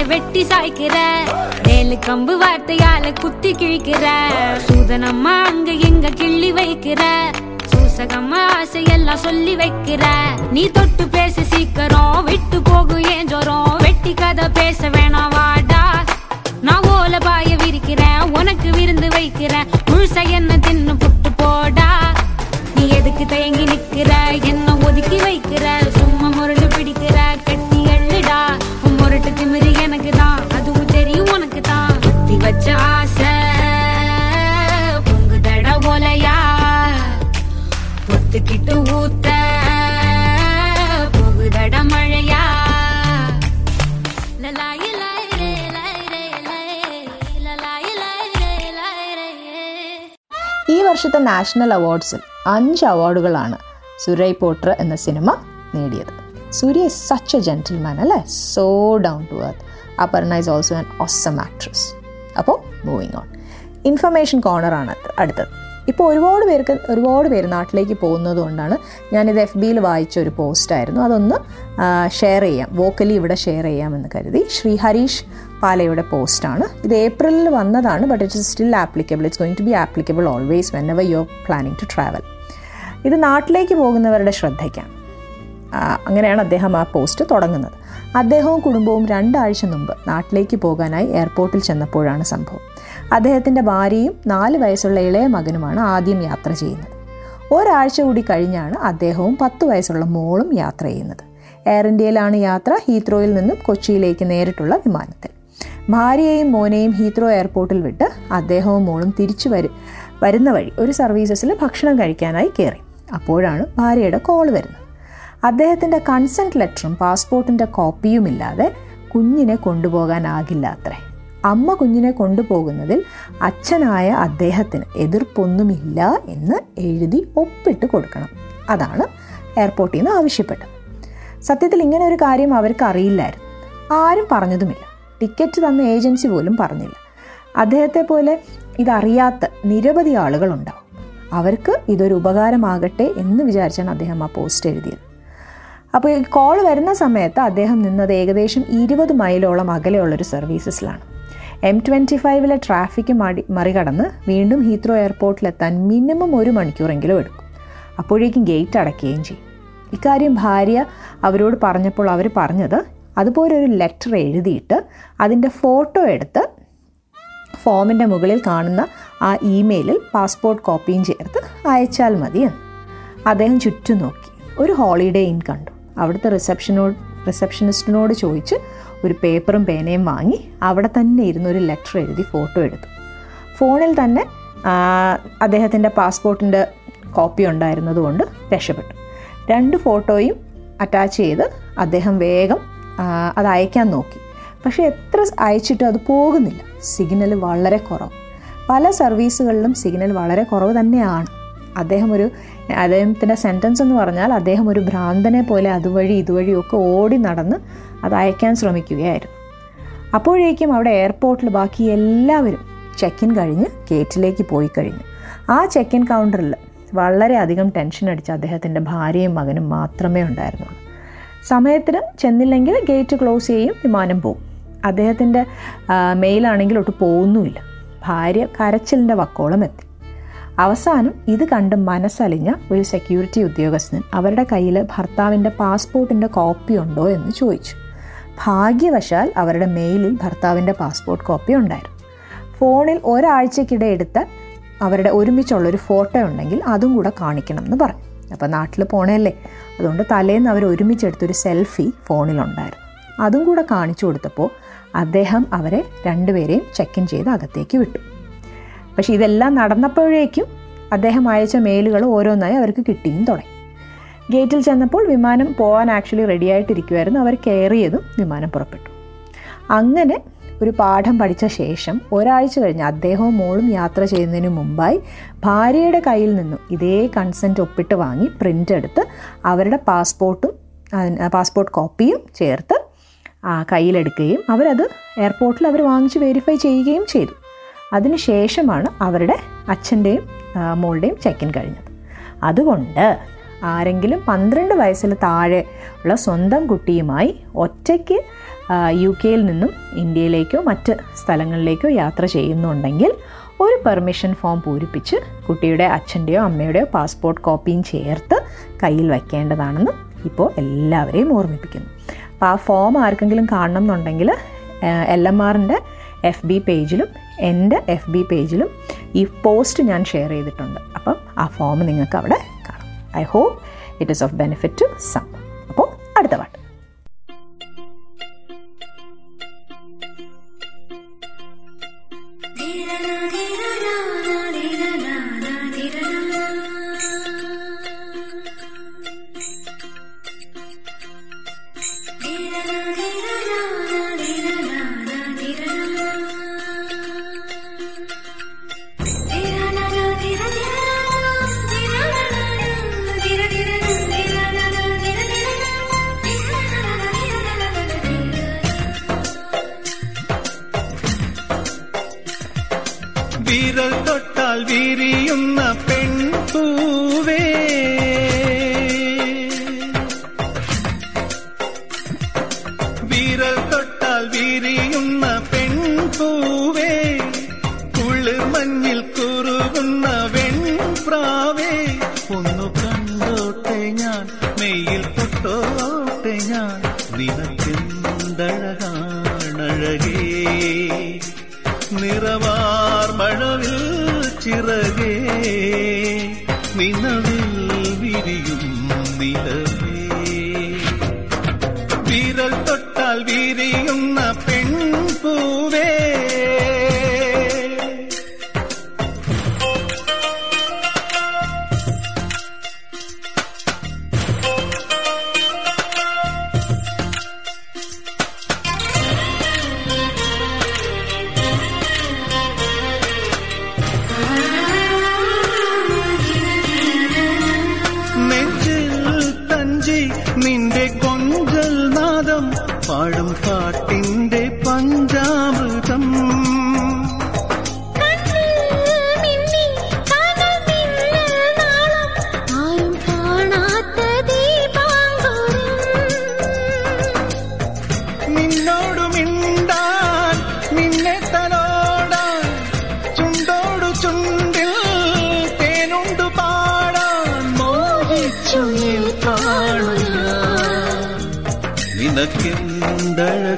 வெட்டி சாய்க்கிற வேலு கம்பு வார்த்தையால குத்தி கிழிக்கிற. சூதனம்மா அங்க எங்க கிள்ளி வைக்கிற சூசகம்மா ஆசையெல்லாம் சொல்லி வைக்கிற. நீ தொட்டு பேச சீக்கிரம் விட்டு போகும் ஏன் ஜோரம்? வெட்டி கதை பேச வேணாம் வாடா. நான் ஓல பாய விரிக்கிறேன் உனக்கு விருந்து வைக்கிறேன். முழுசா என்ன தின்னு புட்டு போடா. நீ எதுக்கு தயங்கி நிக்கிற? என்ன ஒதுக்கி வைக்கிற? சும்மா முரண்டு பிடிக்கிற? திமிரு எனக்கு தான் அதுவும் தெரியும் உனக்கு தான் குத்தி வச்ச ஆசை பொங்கு தட ஓலையா பொத்துக்கிட்டு ஊத்த போகுதட மழையா லலாயி லாய் ரே லாய் ரே லாய் லலாயி லாய் ரே லாய் ரே ഈ വർഷത്തെ നാഷണൽ അവാർഡ്സിൽ അഞ്ച് അവാർഡുകളാണ് സുരൈ പോട്ടർ എന്ന സിനിമ നേടിയത് Suriya is such a gentleman അല്ലേ? So down to earth Aparna is also an awesome actress അപ്പോൾ മൂവിങ് ഓൺ ഇൻഫർമേഷൻ കോർണറാണ് അടുത്തത്. ഇപ്പോൾ ഒരുപാട് പേർക്ക് ഒരുപാട് പേര് നാട്ടിലേക്ക് പോകുന്നത് കൊണ്ടാണ് ഞാനിത് എഫ് ബിയിൽ വായിച്ച ഒരു പോസ്റ്റായിരുന്നു അതൊന്ന് ഷെയർ ചെയ്യാം. വോക്കലി ഇവിടെ ഷെയർ ചെയ്യാമെന്ന് കരുതി. ശ്രീ ഹരീഷ് പാലയുടെ പോസ്റ്റാണ് ഇത് ഏപ്രിലിൽ വന്നതാണ് but it is still applicable it's going to be applicable always whenever you are planning to travel ഇത് നാട്ടിലേക്ക് പോകുന്നവരുടെ ശ്രദ്ധയ്ക്കാണ്. അങ്ങനെയാണ് അദ്ദേഹം ആ പോസ്റ്റ് തുടങ്ങുന്നത്. അദ്ദേഹവും കുടുംബവും രണ്ടാഴ്ച മുമ്പ് നാട്ടിലേക്ക് പോകാനായി എയർപോർട്ടിൽ ചെന്നപ്പോഴാണ് സംഭവം. അദ്ദേഹത്തിന്റെ ഭാര്യയും നാല് വയസ്സുള്ള ഇളയ മകനുമാണ് ആദ്യം യാത്ര ചെയ്യുന്നത്. ഒരാഴ്ച കൂടി കഴിഞ്ഞാണ് അദ്ദേഹവും പത്ത് വയസ്സുള്ള മോളും യാത്ര ചെയ്യുന്നത്. എയർ ഇന്ത്യയിലാണ് യാത്ര ഹീത്രോയിൽ നിന്നും കൊച്ചിയിലേക്ക് നേരിട്ടുള്ള വിമാനത്തിൽ. ഭാര്യയെയും മോനെയും ഹീത്രോ എയർപോർട്ടിൽ വിട്ട് അദ്ദേഹവും മോളും തിരിച്ചു വരും വരുന്ന വഴി ഒരു സർവീസസിൽ ഭക്ഷണം കഴിക്കാനായി കയറി. അപ്പോഴാണ് ഭാര്യയുടെ കോൾ വരുന്നത്. അദ്ദേഹത്തിന്റെ കൺസെന്റ് ലെറ്ററും പാസ്പോർട്ടിന്റെ കോപ്പിയും ഇല്ലാതെ കുഞ്ഞിനെ കൊണ്ടുപോകാനാകില്ല അത്രേ. അമ്മ കുഞ്ഞിനെ കൊണ്ടുപോകുന്നതിൽ അച്ഛനായ അദ്ദേഹത്തിന് എതിർപ്പൊന്നുമില്ല എന്ന് എഴുതി ഒപ്പിട്ട് കൊടുക്കണം. അതാണ് എയർപോർട്ടിൽ നിന്ന് ആവശ്യപ്പെട്ടത്. സത്യത്തിൽ ഇങ്ങനെ ഒരു കാര്യം അവർക്ക് അറിയില്ലായിരുന്നു. ആരും പറഞ്ഞതുമില്ല. ടിക്കറ്റ് തന്ന ഏജൻസി പോലും പറഞ്ഞില്ല. അദ്ദേഹത്തെ പോലെ ഇതറിയാത്ത നിരവധി ആളുകളുണ്ടാവും. അവർക്ക് ഇതൊരു ഉപകാരമാകട്ടെ എന്ന് വിചാരിച്ചാണ് അദ്ദേഹം ആ പോസ്റ്റ് എഴുതിയത്. അപ്പോൾ ഈ കോൾ വരുന്ന സമയത്ത് അദ്ദേഹം നിന്നത് ഏകദേശം ഇരുപത് മൈലോളം അകലെയുള്ളൊരു സർവീസസിലാണ് എം ട്വന്റി ഫൈവിലെ ട്രാഫിക് മടി മറികടന്ന് വീണ്ടും ഹീത്രോ എയർപോർട്ടിലെത്താൻ മിനിമം ഒരു മണിക്കൂറെങ്കിലും എടുക്കും. അപ്പോഴേക്കും ഗേറ്റ് അടയ്ക്കുകയും ചെയ്യും. ഇക്കാര്യം ഭാര്യ അവരോട് പറഞ്ഞപ്പോൾ അവർ പറഞ്ഞത് അതുപോലെ ഒരു ലെറ്റർ എഴുതിയിട്ട് അതിന്റെ ഫോട്ടോ എടുത്ത് ഫോമിന്റെ മുകളിൽ കാണുന്ന ആ ഇമെയിലിൽ പാസ്പോർട്ട് കോപ്പിയും ചേർത്ത് അയച്ചാൽ മതി എന്ന്. അദ്ദേഹം ചുറ്റും നോക്കി. ഒരു ഹോളിഡേ ഇൻ കണ്ടു. അവിടുത്തെ റിസപ്ഷനോട് റിസപ്ഷനിസ്റ്റിനോട് ചോദിച്ച് ഒരു പേപ്പറും പേനയും വാങ്ങി അവിടെ തന്നെ ഇരുന്ന് ഒരു ലെറ്റർ എഴുതി ഫോട്ടോ എടുത്തു. ഫോണിൽ തന്നെ അദ്ദേഹത്തിന്റെ പാസ്പോർട്ടിന്റെ കോപ്പി ഉണ്ടായിരുന്നതുകൊണ്ട് രക്ഷപ്പെട്ടു. രണ്ട് ഫോട്ടോയും അറ്റാച്ച് ചെയ്ത് അദ്ദേഹം വേഗം അത് അയക്കാൻ നോക്കി. പക്ഷേ എത്ര അയച്ചിട്ടും അത് പോകുന്നില്ല. സിഗ്നൽ വളരെ കുറവ്. പല സർവീസുകളിലും സിഗ്നൽ വളരെ കുറവ് തന്നെയാണ്. അദ്ദേഹം ഒരു അദ്ദേഹത്തിന്റെ സെന്റൻസ് എന്ന് പറഞ്ഞാൽ അദ്ദേഹം ഒരു ഭ്രാന്തനെ പോലെ അതുവഴി ഇതുവഴിയൊക്കെ ഓടി നടന്ന് അത് അയക്കാൻ ശ്രമിക്കുകയായിരുന്നു. അപ്പോഴേക്കും അവിടെ എയർപോർട്ടിൽ ബാക്കി എല്ലാവരും ചെക്ക് ഇൻ കഴിഞ്ഞ് ഗേറ്റിലേക്ക് പോയി കഴിഞ്ഞു. ആ ചെക്ക് ഇൻ കൗണ്ടറിൽ വളരെയധികം ടെൻഷൻ അടിച്ച അദ്ദേഹത്തിന്റെ ഭാര്യയും മകനും മാത്രമേ ഉണ്ടായിരുന്നുള്ളൂ. സമയത്തിന് ചെന്നില്ലെങ്കിൽ ഗേറ്റ് ക്ലോസ് ചെയ്യും വിമാനം പോവും. അദ്ദേഹത്തിന്റെ മെയിലാണെങ്കിൽ ഒട്ട് പോകുന്നുമില്ല ഭാര്യ കരച്ചിലിന്റെ വക്കോളം എത്തി. അവസാനം ഇത് കണ്ട് മനസ്സലിഞ്ഞ ഒരു സെക്യൂരിറ്റി ഉദ്യോഗസ്ഥൻ അവരുടെ കയ്യിൽ ഭർത്താവിന്റെ പാസ്പോർട്ടിന്റെ കോപ്പി ഉണ്ടോ എന്ന് ചോദിച്ചു. ഭാഗ്യവശാൽ അവരുടെ മെയിലിൽ ഭർത്താവിന്റെ പാസ്പോർട്ട് കോപ്പി ഉണ്ടായിരുന്നു. ഫോണിൽ ഒരാഴ്ചക്കിടെ എടുത്ത അവരുടെ ഒരുമിച്ചുള്ളൊരു ഫോട്ടോ ഉണ്ടെങ്കിൽ അതും കൂടെ കാണിക്കണം എന്ന് പറഞ്ഞു. അപ്പോൾ നാട്ടിൽ പോണേല്ലേ? അതുകൊണ്ട് തലേന്ന് അവർ ഒരുമിച്ചെടുത്തൊരു സെൽഫി ഫോണിലുണ്ടായിരുന്നു അതും കൂടെ കാണിച്ചു കൊടുത്തപ്പോൾ അദ്ദേഹം അവരെ രണ്ടുപേരെയും ചെക്ക് ഇൻ ചെയ്ത് അകത്തേക്ക് വിട്ടു. പക്ഷെ ഇതെല്ലാം നടന്നപ്പോഴേക്കും അദ്ദേഹം അയച്ച മെയിലുകൾ ഓരോന്നായി അവർക്ക് കിട്ടിയും തുടങ്ങി. ഗേറ്റിൽ ചെന്നപ്പോൾ വിമാനം പോകാൻ ആക്ച്വലി റെഡി ആയിട്ടിരിക്കുമായിരുന്നു അവർ കയറിയതും വിമാനം പുറപ്പെട്ടു. അങ്ങനെ ഒരു പാഠം പഠിച്ച ശേഷം ഒരാഴ്ച കഴിഞ്ഞ് അദ്ദേഹവും മോളും യാത്ര ചെയ്യുന്നതിന് മുമ്പായി ഭാര്യയുടെ കയ്യിൽ നിന്നും ഇതേ കൺസെന്റ് ഒപ്പിട്ട് വാങ്ങി പ്രിന്റ് എടുത്ത് അവരുടെ പാസ്പോർട്ടും പാസ്പോർട്ട് കോപ്പിയും ചേർത്ത് കയ്യിലെടുക്കുകയും അവരത് എയർപോർട്ടിൽ അവർ വാങ്ങിച്ച് വെരിഫൈ ചെയ്യുകയും ചെയ്തു. അതിനുശേഷമാണ് അവരുടെ അച്ഛന്റെയും മോളുടെയും ചെക്കൻ കഴിഞ്ഞത്. അതുകൊണ്ട് ആരെങ്കിലും പന്ത്രണ്ട് വയസ്സിൽ താഴെ ഉള്ള സ്വന്തം കുട്ടിയുമായി ഒറ്റയ്ക്ക് യു കെയിൽ നിന്നും ഇന്ത്യയിലേക്കോ മറ്റ് സ്ഥലങ്ങളിലേക്കോ യാത്ര ചെയ്യുന്നുണ്ടെങ്കിൽ ഒരു പെർമിഷൻ ഫോം പൂരിപ്പിച്ച് കുട്ടിയുടെ അച്ഛന്റെയോ അമ്മയുടെയോ പാസ്പോർട്ട് കോപ്പിയും ചേർത്ത് കയ്യിൽ വയ്ക്കേണ്ടതാണെന്ന് ഇപ്പോൾ എല്ലാവരെയും ഓർമ്മിപ്പിക്കുന്നു. അപ്പോൾ ആ ഫോം ആർക്കെങ്കിലും കാണണം എന്നുണ്ടെങ്കിൽ എൽ എം ആറിന്റെ എഫ് ബി പേജിലും എന്റെ എഫ് ബി പേജിലും ഈ പോസ്റ്റ് ഞാൻ ഷെയർ ചെയ്തിട്ടുണ്ട്. അപ്പം ആ ഫോം നിങ്ങൾക്ക് അവിടെ കാണാം. I hope it is of benefit to some അപ്പോൾ അടുത്ത പാട്ട്.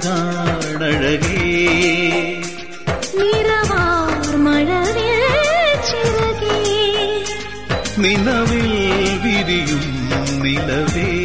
നിനക്കെന്തഴകാണഴകേ നിറവാർ മഴവിൽ ചിറകേ. നിലവിൽ വിരിയും നിലവേ.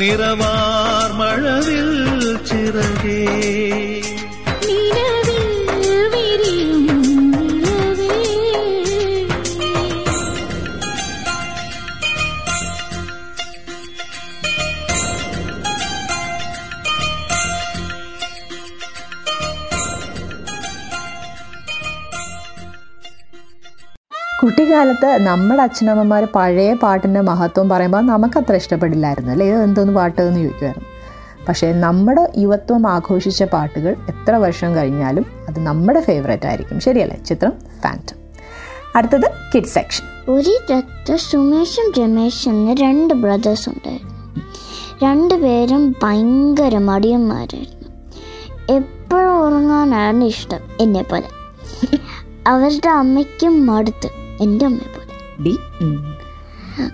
നിറവാർ കുട്ടിക്കാലത്ത് നമ്മുടെ അച്ഛനമ്മമാർ പഴയ പാട്ടിന്റെ മഹത്വം പറയുമ്പോൾ നമുക്കത്ര ഇഷ്ടപ്പെടില്ലായിരുന്നു അല്ലേ? ഇത് എന്തോന്ന് പാട്ട് എന്ന് ചോദിക്കുമായിരുന്നു പക്ഷേ നമ്മുടെ യുവത്വം ആഘോഷിച്ച പാട്ടുകൾ എത്ര വർഷം കഴിഞ്ഞാലും അത് നമ്മുടെ ഫേവറേറ്റ് ആയിരിക്കും. ശരിയല്ലേ? ചിത്രം ഫാന്റം അടുത്തത് കിഡ് സെക്ഷൻ ഒരിടത്ത് സുമേഷും രമേശും എന്ന രണ്ട് ബ്രദേഴ്സ് ഉണ്ടായിരുന്നു. രണ്ടുപേരും ഭയങ്കര മടിയന്മാരായിരുന്നു. എപ്പോഴും ഉറങ്ങാനാണ് ഇഷ്ടം എന്നെ പോലെ അവരുടെ അമ്മയ്ക്കും മടുത്ത്. എന്റെ അമ്മയെ പോലെ. ഡി?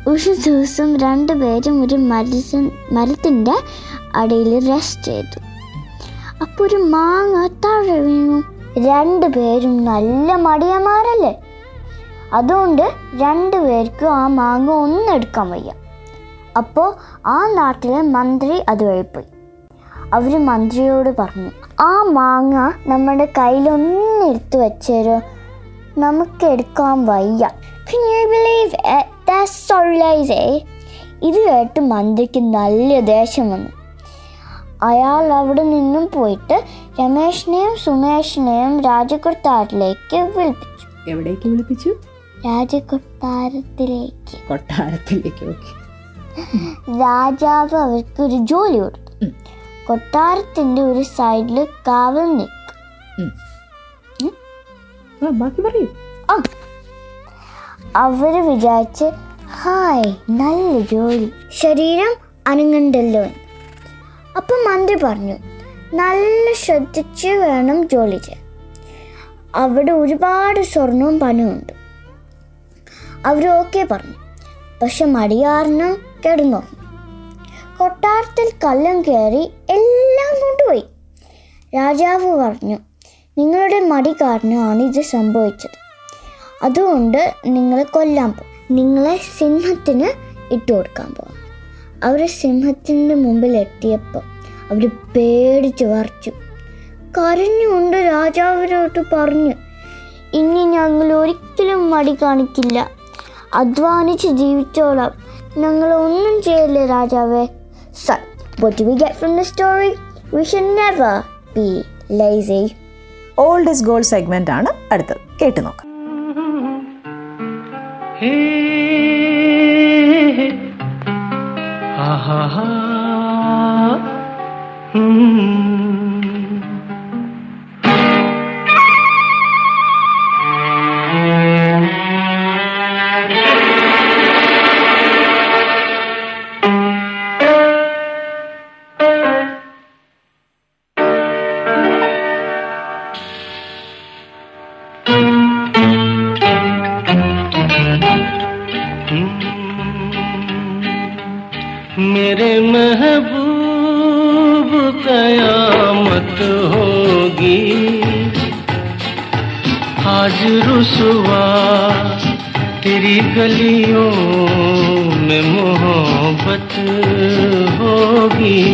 ഒരു ദിവസം രണ്ടുപേരും ഒരു മരസ മരത്തിന്റെ അടിയിൽ റെസ്റ്റ് ചെയ്തു. അപ്പോൾ ഒരു മാങ്ങ താഴെ വീണു. രണ്ടുപേരും നല്ല മടിയന്മാരല്ലേ? അതുകൊണ്ട് രണ്ടുപേർക്കും ആ മാങ്ങ ഒന്നും എടുക്കാൻ വയ്യ. അപ്പോൾ ആ നാട്ടിലെ മന്ത്രി അതുവഴി പോയി. അവർ മന്ത്രിയോട് പറഞ്ഞു ആ മാങ്ങ നമ്മുടെ കയ്യിലൊന്നും എടുത്തു വെച്ചേരോ. നമുക്ക് എടുക്കാൻ വയ്യ ബിലീവ് സോ lazy. ഇത് കേട്ട് മന്ത്രിക്ക് നല്ല ദേഷ്യം വന്നു. അയാൾ അവിടെ നിന്നും പോയിട്ട് രമേശിനെയും സുമേഷിനെയും രാജകൊട്ടാരത്തിലേക്ക് വിളിപ്പിച്ചു. എവിടേക്ക് വിളിപ്പിച്ചു? രാജകൊട്ടാരത്തിലേക്ക്. കൊട്ടാരത്തിലേക്ക് രാജാവ് അവർക്ക് ഒരു ജോലി കൊടുത്തു. കൊട്ടാരത്തിന്റെ ഒരു സൈഡിൽ കാവൽ നിൽക്കും. ബാക്കി പറയൂ. ആ. അവർ വിചാരിച്ച് ഹായ് നല്ല ജോലി. ശരീരം അനങ്ങണ്ടല്ലോ. അപ്പം മന്ത്രി പറഞ്ഞു നല്ല ശ്രദ്ധിച്ച് വേണം ജോലി ചെയ്യാൻ. അവിടെ ഒരുപാട് സ്വർണവും ഉണ്ട്. അവർ ഓക്കെ പറഞ്ഞു. പക്ഷെ മടിയാറിന് കിടന്നുറങ്ങി കൊട്ടാരത്തിൽ കള്ളം കയറി എല്ലാം കൊണ്ടുപോയി. രാജാവ് പറഞ്ഞു നിങ്ങളുടെ മടി കാരണമാണ് ഇത് സംഭവിച്ചത്. അതുകൊണ്ട് നിങ്ങളെ കൊല്ലാൻ പോകും നിങ്ങളെ സിംഹത്തിന് ഇട്ട് കൊടുക്കാൻ പോകും അവർ സിംഹത്തിന്റെ മുമ്പിൽ എത്തിയപ്പോൾ അവർ പേടിച്ച് വറച്ചു. കരഞ്ഞുകൊണ്ട് രാജാവിനോട്ട് പറഞ്ഞു ഇനി ഞങ്ങൾ ഒരിക്കലും മടി കാണിക്കില്ല. അധ്വാനിച്ച് ജീവിച്ചോളാം. ഞങ്ങൾ ഒന്നും ചെയ്യില്ല രാജാവേ. Sir what do we get from the story? We should never be lazy. Old is gold segment ആണ് അടുത്തത്. കേട്ടു നോക്കാം. मेरे आज रुसवा तेरी गलियों में मोहब्बत होगी।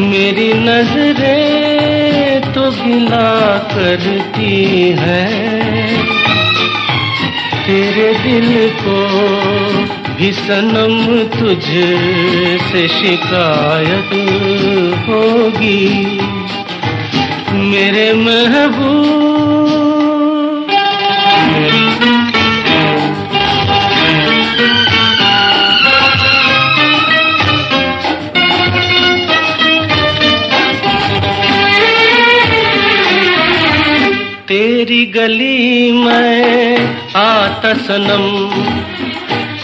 मेरी नज़रें तो गिला करती है। तेरे दिल को भी सनम तुझ से शिकायत होगी। मेरे महबूब गली में आता सनम।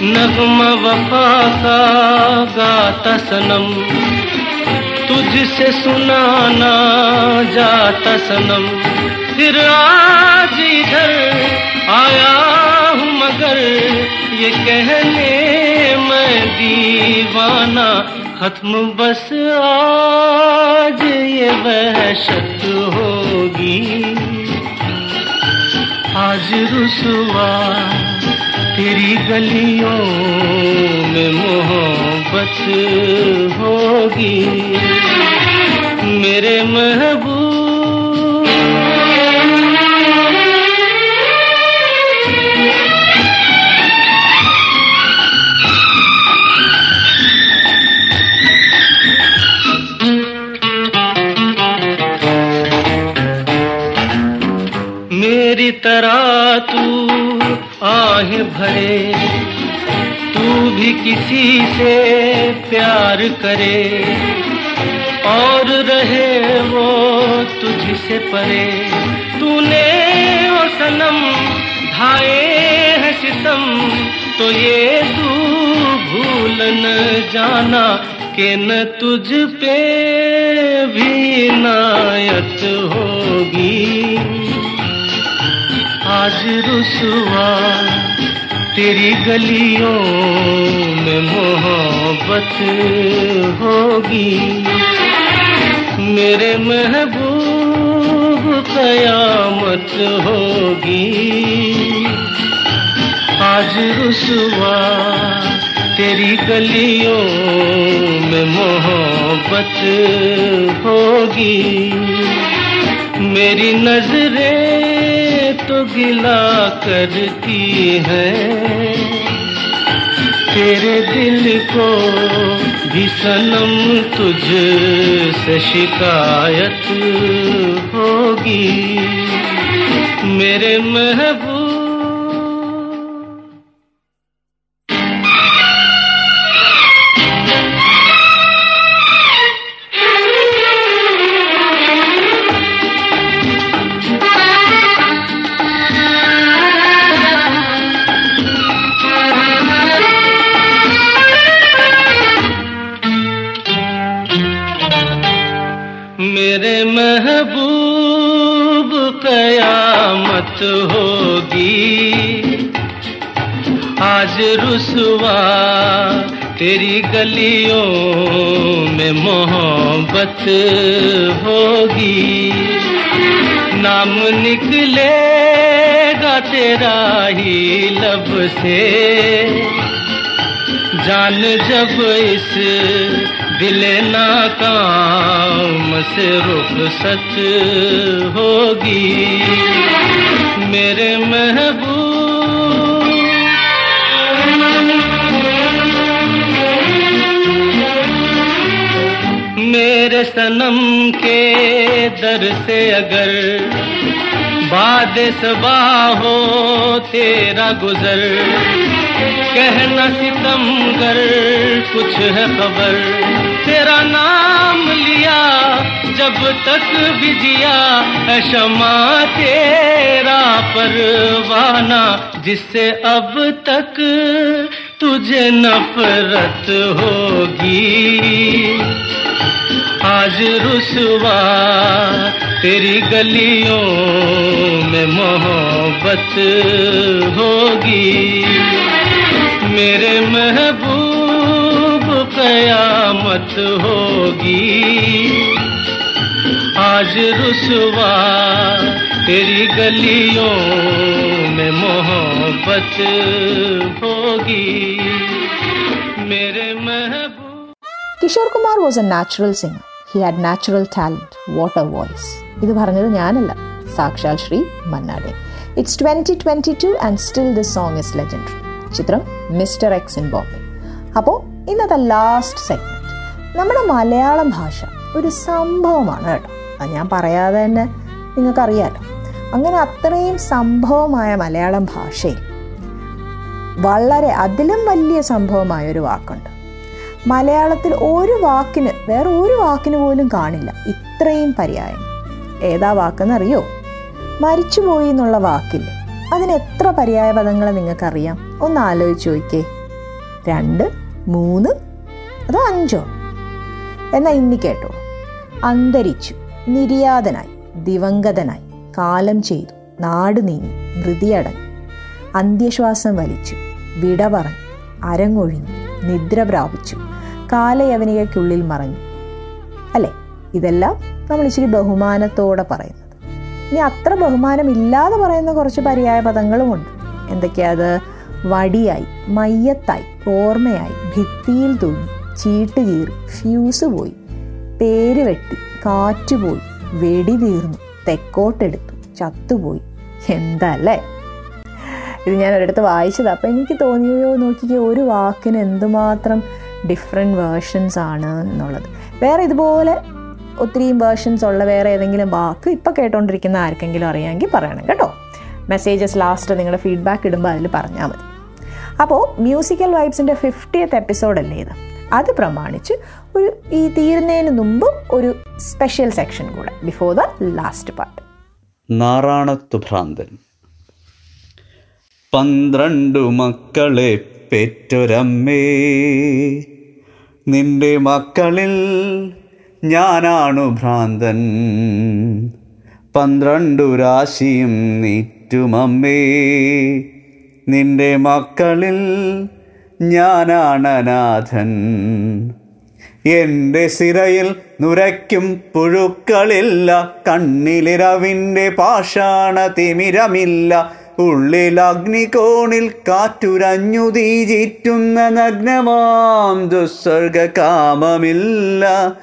नगमा वफा का गाता सनम। तुझसे सुनाना जाता सनम। फिर आज इधर आया हूँ मगर ये कहने मैं दीवाना। खत्म बस आज ये वहशत होगी। आज रुसवा तेरी गलियों में मोहब्बत होगी। मेरे महबूब तरह तू, आह भरे। तू भी किसी से प्यार करे, और रहे वो तुझसे परे। तूने वो सनम ढाए है तो ये तू भूल न जाना कि न तुझ पे भी नायत होगी। आज रुसवा तेरी गलियों में मोहब्बत होगी। मेरे महबूब कयामत होगी। आज रुसवा तेरी गलियों में मोहब्बत होगी। मेरी नज़रें तो गिला करती है। तेरे दिल को भी सनम तुझ से शिकायत होगी। मेरे महबूब होगी। नाम निकलेगा तेरा ही लब से। जान जब इस दिल नाकाम से रुखसत होगी। मेरे महबूब मेरे सनम के दर से अगर बाद हो तेरा गुजर। कहना सितम कर, कुछ है खबर। तेरा नाम लिया, जब तक भी जिया क्षमा तेरा परवाना। जिससे अब तक तुझे नफरत होगी। आज रुसवा तेरी गलियों में मोहब्बत होगी। मेरे महबूब कयामत होगी। आज रुसवा तेरी गलियों में मोहब्बत होगी। Kishore Kumar was a natural singer he had natural talent what a voice ഇത് പറഞ്ഞത് ഞാനല്ല. സാക്ഷാൽ Shri Manna Dey. It's twenty twenty two and still this song is legendary ചിത്രം മിസ്റ്റർ എക്സ് ഇൻ ബോംബെ അപ്പോൾ ഇന്നത്തെ ലാസ്റ്റ് സെഗ്മെന്റ് നമ്മുടെ മലയാളം ഭാഷ ഒരു സംഭവമാണ് കേട്ടോ. അത് ഞാൻ പറയാതെ തന്നെ നിങ്ങൾക്കറിയാലോ. അങ്ങനെ അത്രയും സംഭവമായ മലയാളം ഭാഷയിൽ വളരെ അതിലും വലിയ സംഭവമായ ഒരു വാക്കുണ്ട്. മലയാളത്തിൽ ഒരു വാക്കിന് വേറെ ഒരു വാക്കിന് പോലും കാണില്ല. ഇത്രയും പര്യായം. ഏതാ വാക്കെന്നറിയോ? മരിച്ചുപോയി എന്നുള്ള വാക്കില്ലേ? അതിന് എത്ര പര്യായ പദങ്ങൾ നിങ്ങൾക്കറിയാം? ഒന്ന് ആലോചിച്ച് നോക്കേ രണ്ട് മൂന്ന് അതോ അഞ്ചോ? എന്നാൽ ഇന്ന് കേട്ടോ. അന്തരിച്ചു നിര്യാതനായി ദിവംഗതനായി കാലം ചെയ്തു നാട് നീങ്ങി ധൃതിയടങ്ങി അന്ത്യശ്വാസം വലിച്ചു വിട പറഞ്ഞു അരങ്ങൊഴിഞ്ഞു നിദ്ര പ്രാപിച്ചു കാലയവനികയ്ക്കുള്ളിൽ മറഞ്ഞു. അല്ലേ? ഇതെല്ലാം നമ്മൾ ഇച്ചിരി ബഹുമാനത്തോടെ പറയുന്നത്. ഇനി അത്ര ബഹുമാനം ഇല്ലാതെ പറയുന്ന കുറച്ച് പര്യായ പദങ്ങളുമുണ്ട്. എന്തൊക്കെയാത് വടിയായി മയ്യത്തായി ഓർമ്മയായി ഭിത്തിയിൽ തൂങ്ങി ചീട്ട് കീറി ഫ്യൂസ് പോയി പേര് വെട്ടി കാറ്റുപോയി വെടി തീർന്നു തെക്കോട്ടെടുത്തു ചത്തുപോയി. എന്താല്ലേ ഇത് ഞാൻ ഒരിടത്ത് വായിച്ചത്. അപ്പം എനിക്ക് തോന്നിയോ? നോക്കിക്കോ ഒരു വാക്കിന് എന്തുമാത്രം ഡിഫറെന്റ് വേർഷൻസ് ആണ് എന്നുള്ളത്. വേറെ ഇതുപോലെ ഒത്തിരിയും വേർഷൻസ് ഉള്ള വേറെ ഏതെങ്കിലും വാക്ക് ഇപ്പം കേട്ടോണ്ടിരിക്കുന്ന ആർക്കെങ്കിലും അറിയാമെങ്കിൽ പറയണം കേട്ടോ. മെസ്സേജസ് ലാസ്റ്റ് നിങ്ങളുടെ ഫീഡ്ബാക്ക് ഇടുമ്പോൾ അതിൽ പറഞ്ഞാൽ മതി. അപ്പോൾ മ്യൂസിക്കൽ വൈബ്സിന്റെ ഫിഫ്റ്റിയത്ത് എപ്പിസോഡല്ലേ ഇത്? അത് പ്രമാണിച്ച് ഒരു ഈ തീരുന്നതിന് മുമ്പ് ഒരു സ്പെഷ്യൽ സെക്ഷൻ കൂടെ before the last part Naranathu Bhranthan പന്ത്രണ്ടു മക്കളെ പെറ്റൊരമ്മേ നിന്റെ മക്കളിൽ ഞാനാണു ഭ്രാന്തൻ. പന്ത്രണ്ടു രാശിയും നീറ്റുമമ്മേ നിന്റെ മക്കളിൽ ഞാനാണനാഥൻ. എന്റെ സിരയിൽ നുരയ്ക്കും പുഴുക്കളില്ല കണ്ണിലിരവിന്റെ പാഷാണ തിമിരമില്ല ഉള്ളിൽ അഗ്നികോണിൽ കാറ്റുരഞ്ഞു തീചിറ്റുന്ന നഗ്നമാം ദുസ്സർഗ കാമമില്ല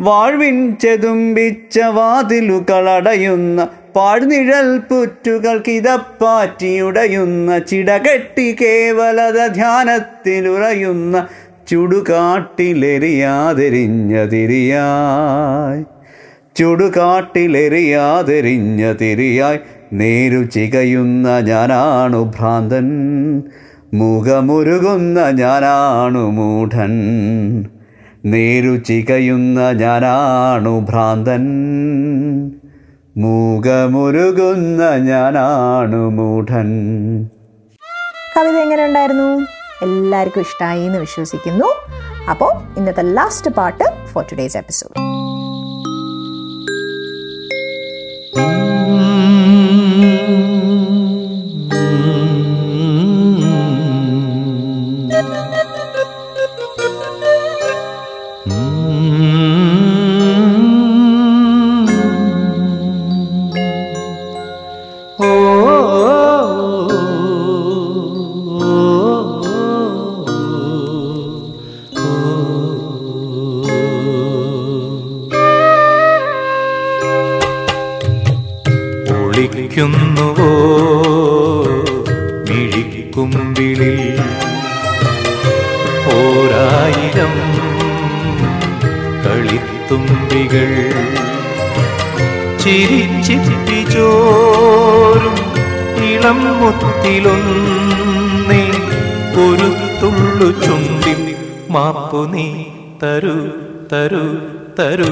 വാഴ്വിൻ ചെതുമ്പിച്ച വാതിലുകളടയുന്ന പാഴ്നിഴൽ പുറ്റുകൾ ഇതപ്പാറ്റിയുടയുന്ന ചിടകെട്ടി കേവലത ധ്യാനത്തിലുറയുന്ന ചുടുകാട്ടിലെറിയാതെരിഞ്ഞതിരിയായി. ചുടുകാട്ടിലെറിയാതെരിഞ്ഞതിരിയായി. ചുടുകാട്ടിലെറിയാതെരിഞ്ഞ തിരിയായി നേരു ചികയുന്ന ഞാനാണു ഭ്രാന്തൻ മുഖമുരുകുന്ന ഞാനാണു മൂഢൻ. നേരു ചികയുന്ന ഞാനാണു ഭ്രാന്തൻ മുഖമുരുകുന്ന ഞാനാണു മൂഢൻ. കവിത എങ്ങനെ ഉണ്ടായിരുന്നു? എല്ലാവർക്കും ഇഷ്ടമായി എന്ന് വിശ്വസിക്കുന്നു. അപ്പോൾ ഇന്നത്തെ ലാസ്റ്റ് പാട്ട് ഫോർ ടുഡേസ് എപ്പിസോഡ് മാപ്പു നീ തരൂ തരൂ തരൂ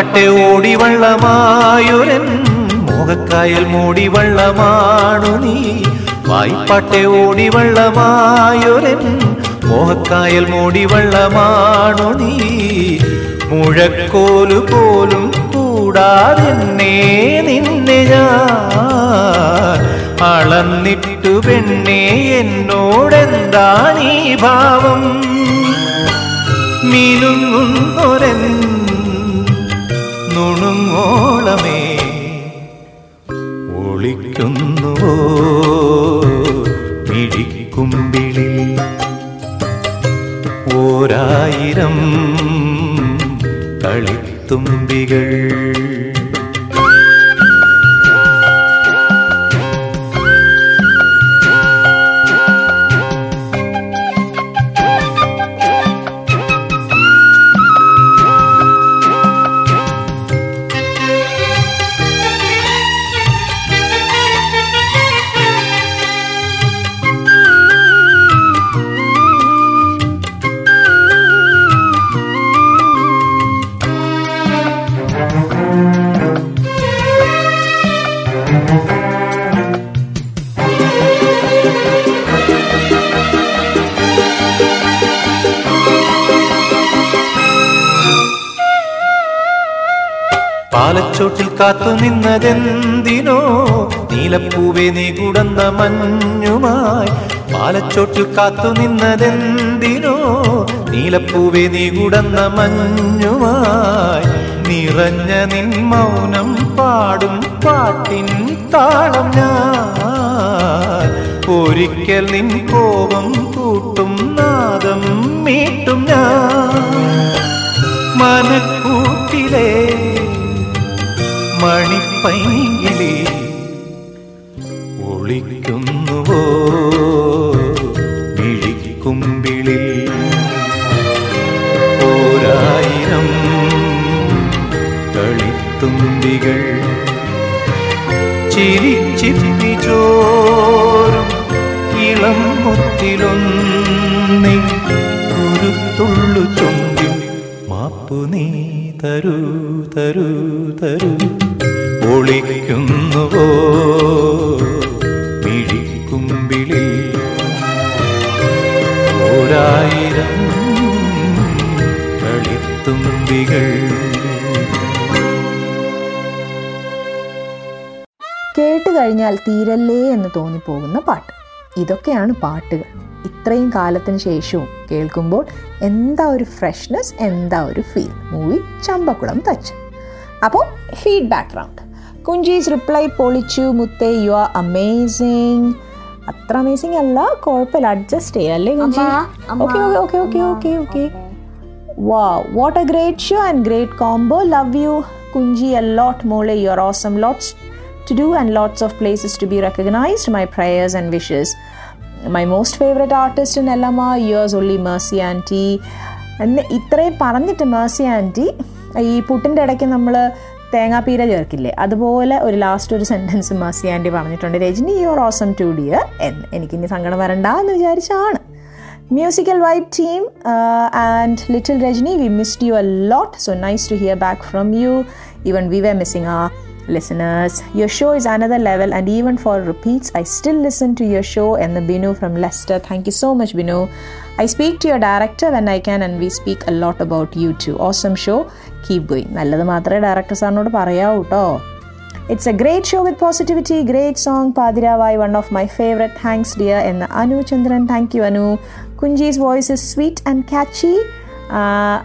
വായ്പട്ടെ ഓടി വള്ളമായൊരൻ മോഹക്കായൽ മൂടി വള്ളമാണു നീ. വായ്പട്ടെ ഓടി വള്ളമായൊരൻ മോഹക്കായൽ മൂടി വള്ളമാണു നീ. മുഴക്കോലു പോലും കൂടാതെ നിന്നെ ഞാൻ അളന്നിട്ടു പെണ്ണെ എന്നോടെന്താണീ ഭാവം? മിനുങ്ങുന്നൊരൻ മിഴിക്കുമ്പിളി ഓരായിരം കളിത്തുമ്പികൾ കാത്തു നിന്നതെന്തിനോ? നീലപ്പൂവെ നീ കുടന്ന മഞ്ഞുമായി. പാലച്ചോട്ടിൽ കാത്തു നിന്നതെന്തിനോ? നീലപ്പൂവെ നീ കുടന്ന മഞ്ഞുമായി. നിറഞ്ഞ നിൻ മൗനം പാടും പാട്ടിൻ താളം ഞാൻ. ഒരിക്കൽ നിൻ കോപം കൂട്ടും നാദം മീട്ടും ഞാൻ. മനക്കൂട്ടിലെ മണിപ്പൈങ്കിളി ഒളിക്കുന്നുവോ? മിഴിക്കുമ്പിളിൽ ഓരായിരം കളിത്തുമ്പികൾ ചിരിച്ചിപ്പി ചോരും ഇളം മുത്തിലൊന്നി കുരുത്തുള്ളു ചൊമ്പി മാപ്പു നീ തരൂ തരൂ തരൂ. മിഴിക്കുമ്പിളിൽ ഓരായിരം കേട്ട് കഴിഞ്ഞാൽ തീരല്ലേ എന്ന് തോന്നിപ്പോകുന്ന പാട്ട്. ഇതൊക്കെയാണ് പാട്ടുകൾ. ഇത്രയും കാലത്തിന് ശേഷവും കേൾക്കുമ്പോൾ എന്താ ഒരു ഫ്രഷ്നെസ് എന്താ ഒരു ഫീൽ മൂവി ചമ്പക്കുളം തച്ച് അപ്പോൾ ഫീഡ്ബാക്ക് റൗണ്ട് കുഞ്ചീസ് റിപ്ലൈ പൊളിച്ചു മുത്തേ യു ആർ അമേസിങ് അത്ര അമേസിങ് അല്ല കുഴപ്പമില്ല അഡ്ജസ്റ്റ് ചെയ്യാം അല്ലേ Kunchi okay okay okay okay okay Wow, what a great show and great combo. Love you, Kunji, a lot. Mole, you're awesome. Lots to do and lots of places to be recognized. My prayers and wishes. My most favorite artist in Elama, yours only, Mercy Auntie. എന്ന് ഇത്രയും പറഞ്ഞിട്ട് മേഴ്സി ആന്റി ഈ പുട്ടിന്റെ ഇടയ്ക്ക് നമ്മൾ തേങ്ങാപ്പീര ചേർക്കില്ലേ? അതുപോലെ ഒരു ലാസ്റ്റ് ഒരു സെന്റൻസ് മാസി ആന്റി പറഞ്ഞിട്ടുണ്ട്. Rajani your awesome too dear എന്ന് എനിക്കിനി സങ്കടം വരണ്ട എന്ന് വിചാരിച്ചാണ്. Musical vibe team and little Rajani we missed you a lot so nice to hear back from you even we were missing uh listeners your show is another level and even for repeats I still listen to your show എന്ന് Binu from Leicester thank you so much Binu I speak to your director when I can and we speak a lot about you too awesome too awesome show keep going നല്ലത് മാത്രമേ ഡയറക്ടർ സാറിനോട് പറയാവൂ കേട്ടോ It's a great show with positivity, great song, Padiravai, one of my favorite. Thanks, dear. And Anu Chandran, thank you, Anu. Kunji's voice is sweet and catchy. Uh,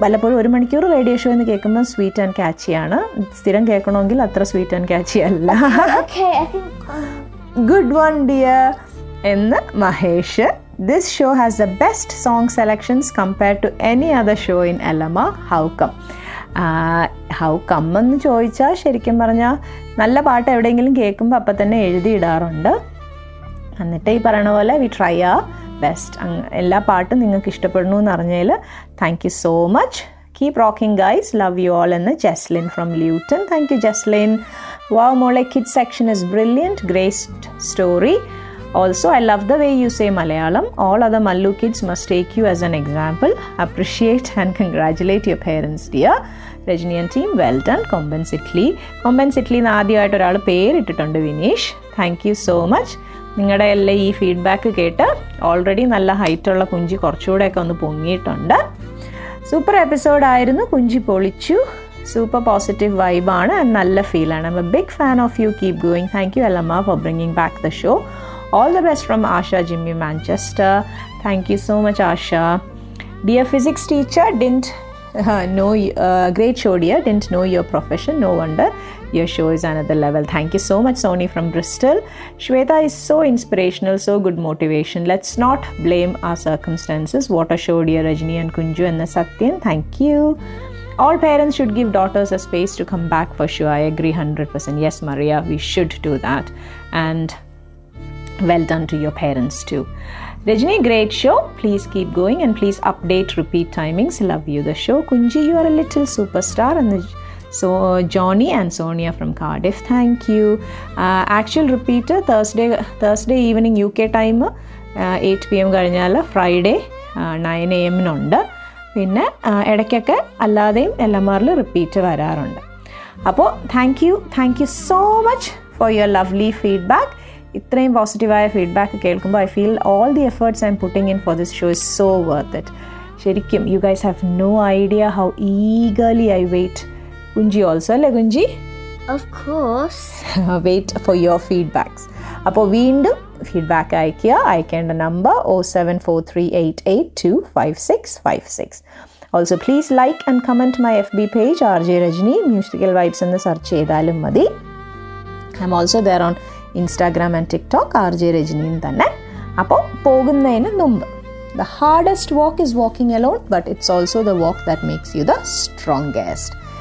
വല്ലപ്പോഴും ഒരു മണിക്കൂർ റേഡിയോ ഷോ എന്ന് കേൾക്കുമ്പോൾ സ്വീറ്റ് ആൻഡ് കാച്ചി ആണ് സ്ഥിരം കേൾക്കണമെങ്കിൽ അത്ര സ്വീറ്റ് ആൻഡ് കാച്ചി അല്ല Okay, I think. Good one dear എന്ന് Mahesh this show has the best song selections compared to any other show in എലമ how come how കമ്മെന്ന് ചോദിച്ചാൽ ശരിക്കും പറഞ്ഞാൽ നല്ല പാട്ട് എവിടെയെങ്കിലും കേൾക്കുമ്പോൾ അപ്പം തന്നെ എഴുതിയിടാറുണ്ട്. എന്നിട്ട് ഈ പറയണ പോലെ വി ട്രൈ ആ ബെസ്റ്റ് എല്ലാ പാട്ടും നിങ്ങൾക്ക് ഇഷ്ടപ്പെടുന്നു എന്ന് അറിഞ്ഞതിൽ thank you so much keep rocking guys love you all എന്ന് Jasleen from Luton thank you Jasleen wow മോളെ kid section is brilliant greatest story also I love the way you say Malayalam all other Mallu kids must take you as an example appreciate and congratulate your parents, dear. Rajanian team well done Kombans Italy Kombans Italy എന്ന് ആദ്യമായിട്ട് ഒരാൾ പേരിട്ടിട്ടുണ്ട് Vineesh. Thank you so much നിങ്ങളുടെ എല്ലാം ഈ ഫീഡ്ബാക്ക് കേട്ട് ഓൾറെഡി നല്ല ഹൈറ്റുള്ള കുഞ്ചി കുറച്ചുകൂടെയൊക്കെ ഒന്ന് പൊങ്ങിയിട്ടുണ്ട്. സൂപ്പർ എപ്പിസോഡായിരുന്നു കുഞ്ചി പൊളിച്ചു. സൂപ്പർ പോസിറ്റീവ് വൈബാണ് ആൻഡ് നല്ല ഫീലാണ് I'm big fan of you keep going thank you Allamma for bringing back the show All the best from Asha Jimmy Manchester. Thank you so much, Asha. Dear physics teacher didn't uh, y- uh, great show, dear. Didn't know your profession. No wonder your show is another level. Thank you so much, Sony from Bristol. Shweta is so inspirational, so good motivation. Let's not blame our circumstances. What a show, dear Rajni and Kunju and Satyan. Thank you. All parents should give daughters a space to come back for sure. I agree 100%. Yes, Maria, we should do that. And well done to your parents too. Rajni, great show. Please keep going and please update repeat timings. Love you, the show. Kunji, you are a little superstar. And the, so, Johnny and Sonia from Cardiff, thank you. Uh, actual repeater Thursday, Thursday evening UK time, eight P M കഴിഞ്ഞാൽ ഫ്രൈഡേ നയൻ എ എമ്മിനുണ്ട് പിന്നെ ഇടയ്ക്കൊക്കെ അല്ലാതെയും എൽ എം ആറിൽ റിപ്പീറ്റ് വരാറുണ്ട് അപ്പോൾ thank you thank you so much for your lovely feedback ഇത്രയും പോസിറ്റീവായ ഫീഡ്ബാക്ക് കേൾക്കുമ്പോൾ I feel all the efforts I'm putting in for this show is so worth it ശരിക്കും you guys have no idea how eagerly I wait Kunchi also അല്ലേ Kunchi Of course. Wait for your feedbacks അപ്പോൾ വീണ്ടും ഫീഡ്ബാക്ക് അയയ്ക്കുക. അയക്കേണ്ട number O seven four three eight eight two five six five six also please like and comment my F B page R J Rajani musical vibes എന്ന് സെർച്ച് ചെയ്താലും മതി. I'm also there on Instagram and TikTok R J രജനിയും തന്നെ. അപ്പോൾ പോകുന്നതിന് മുമ്പ് the hardest walk is walking alone but it's also the walk that makes you the strongest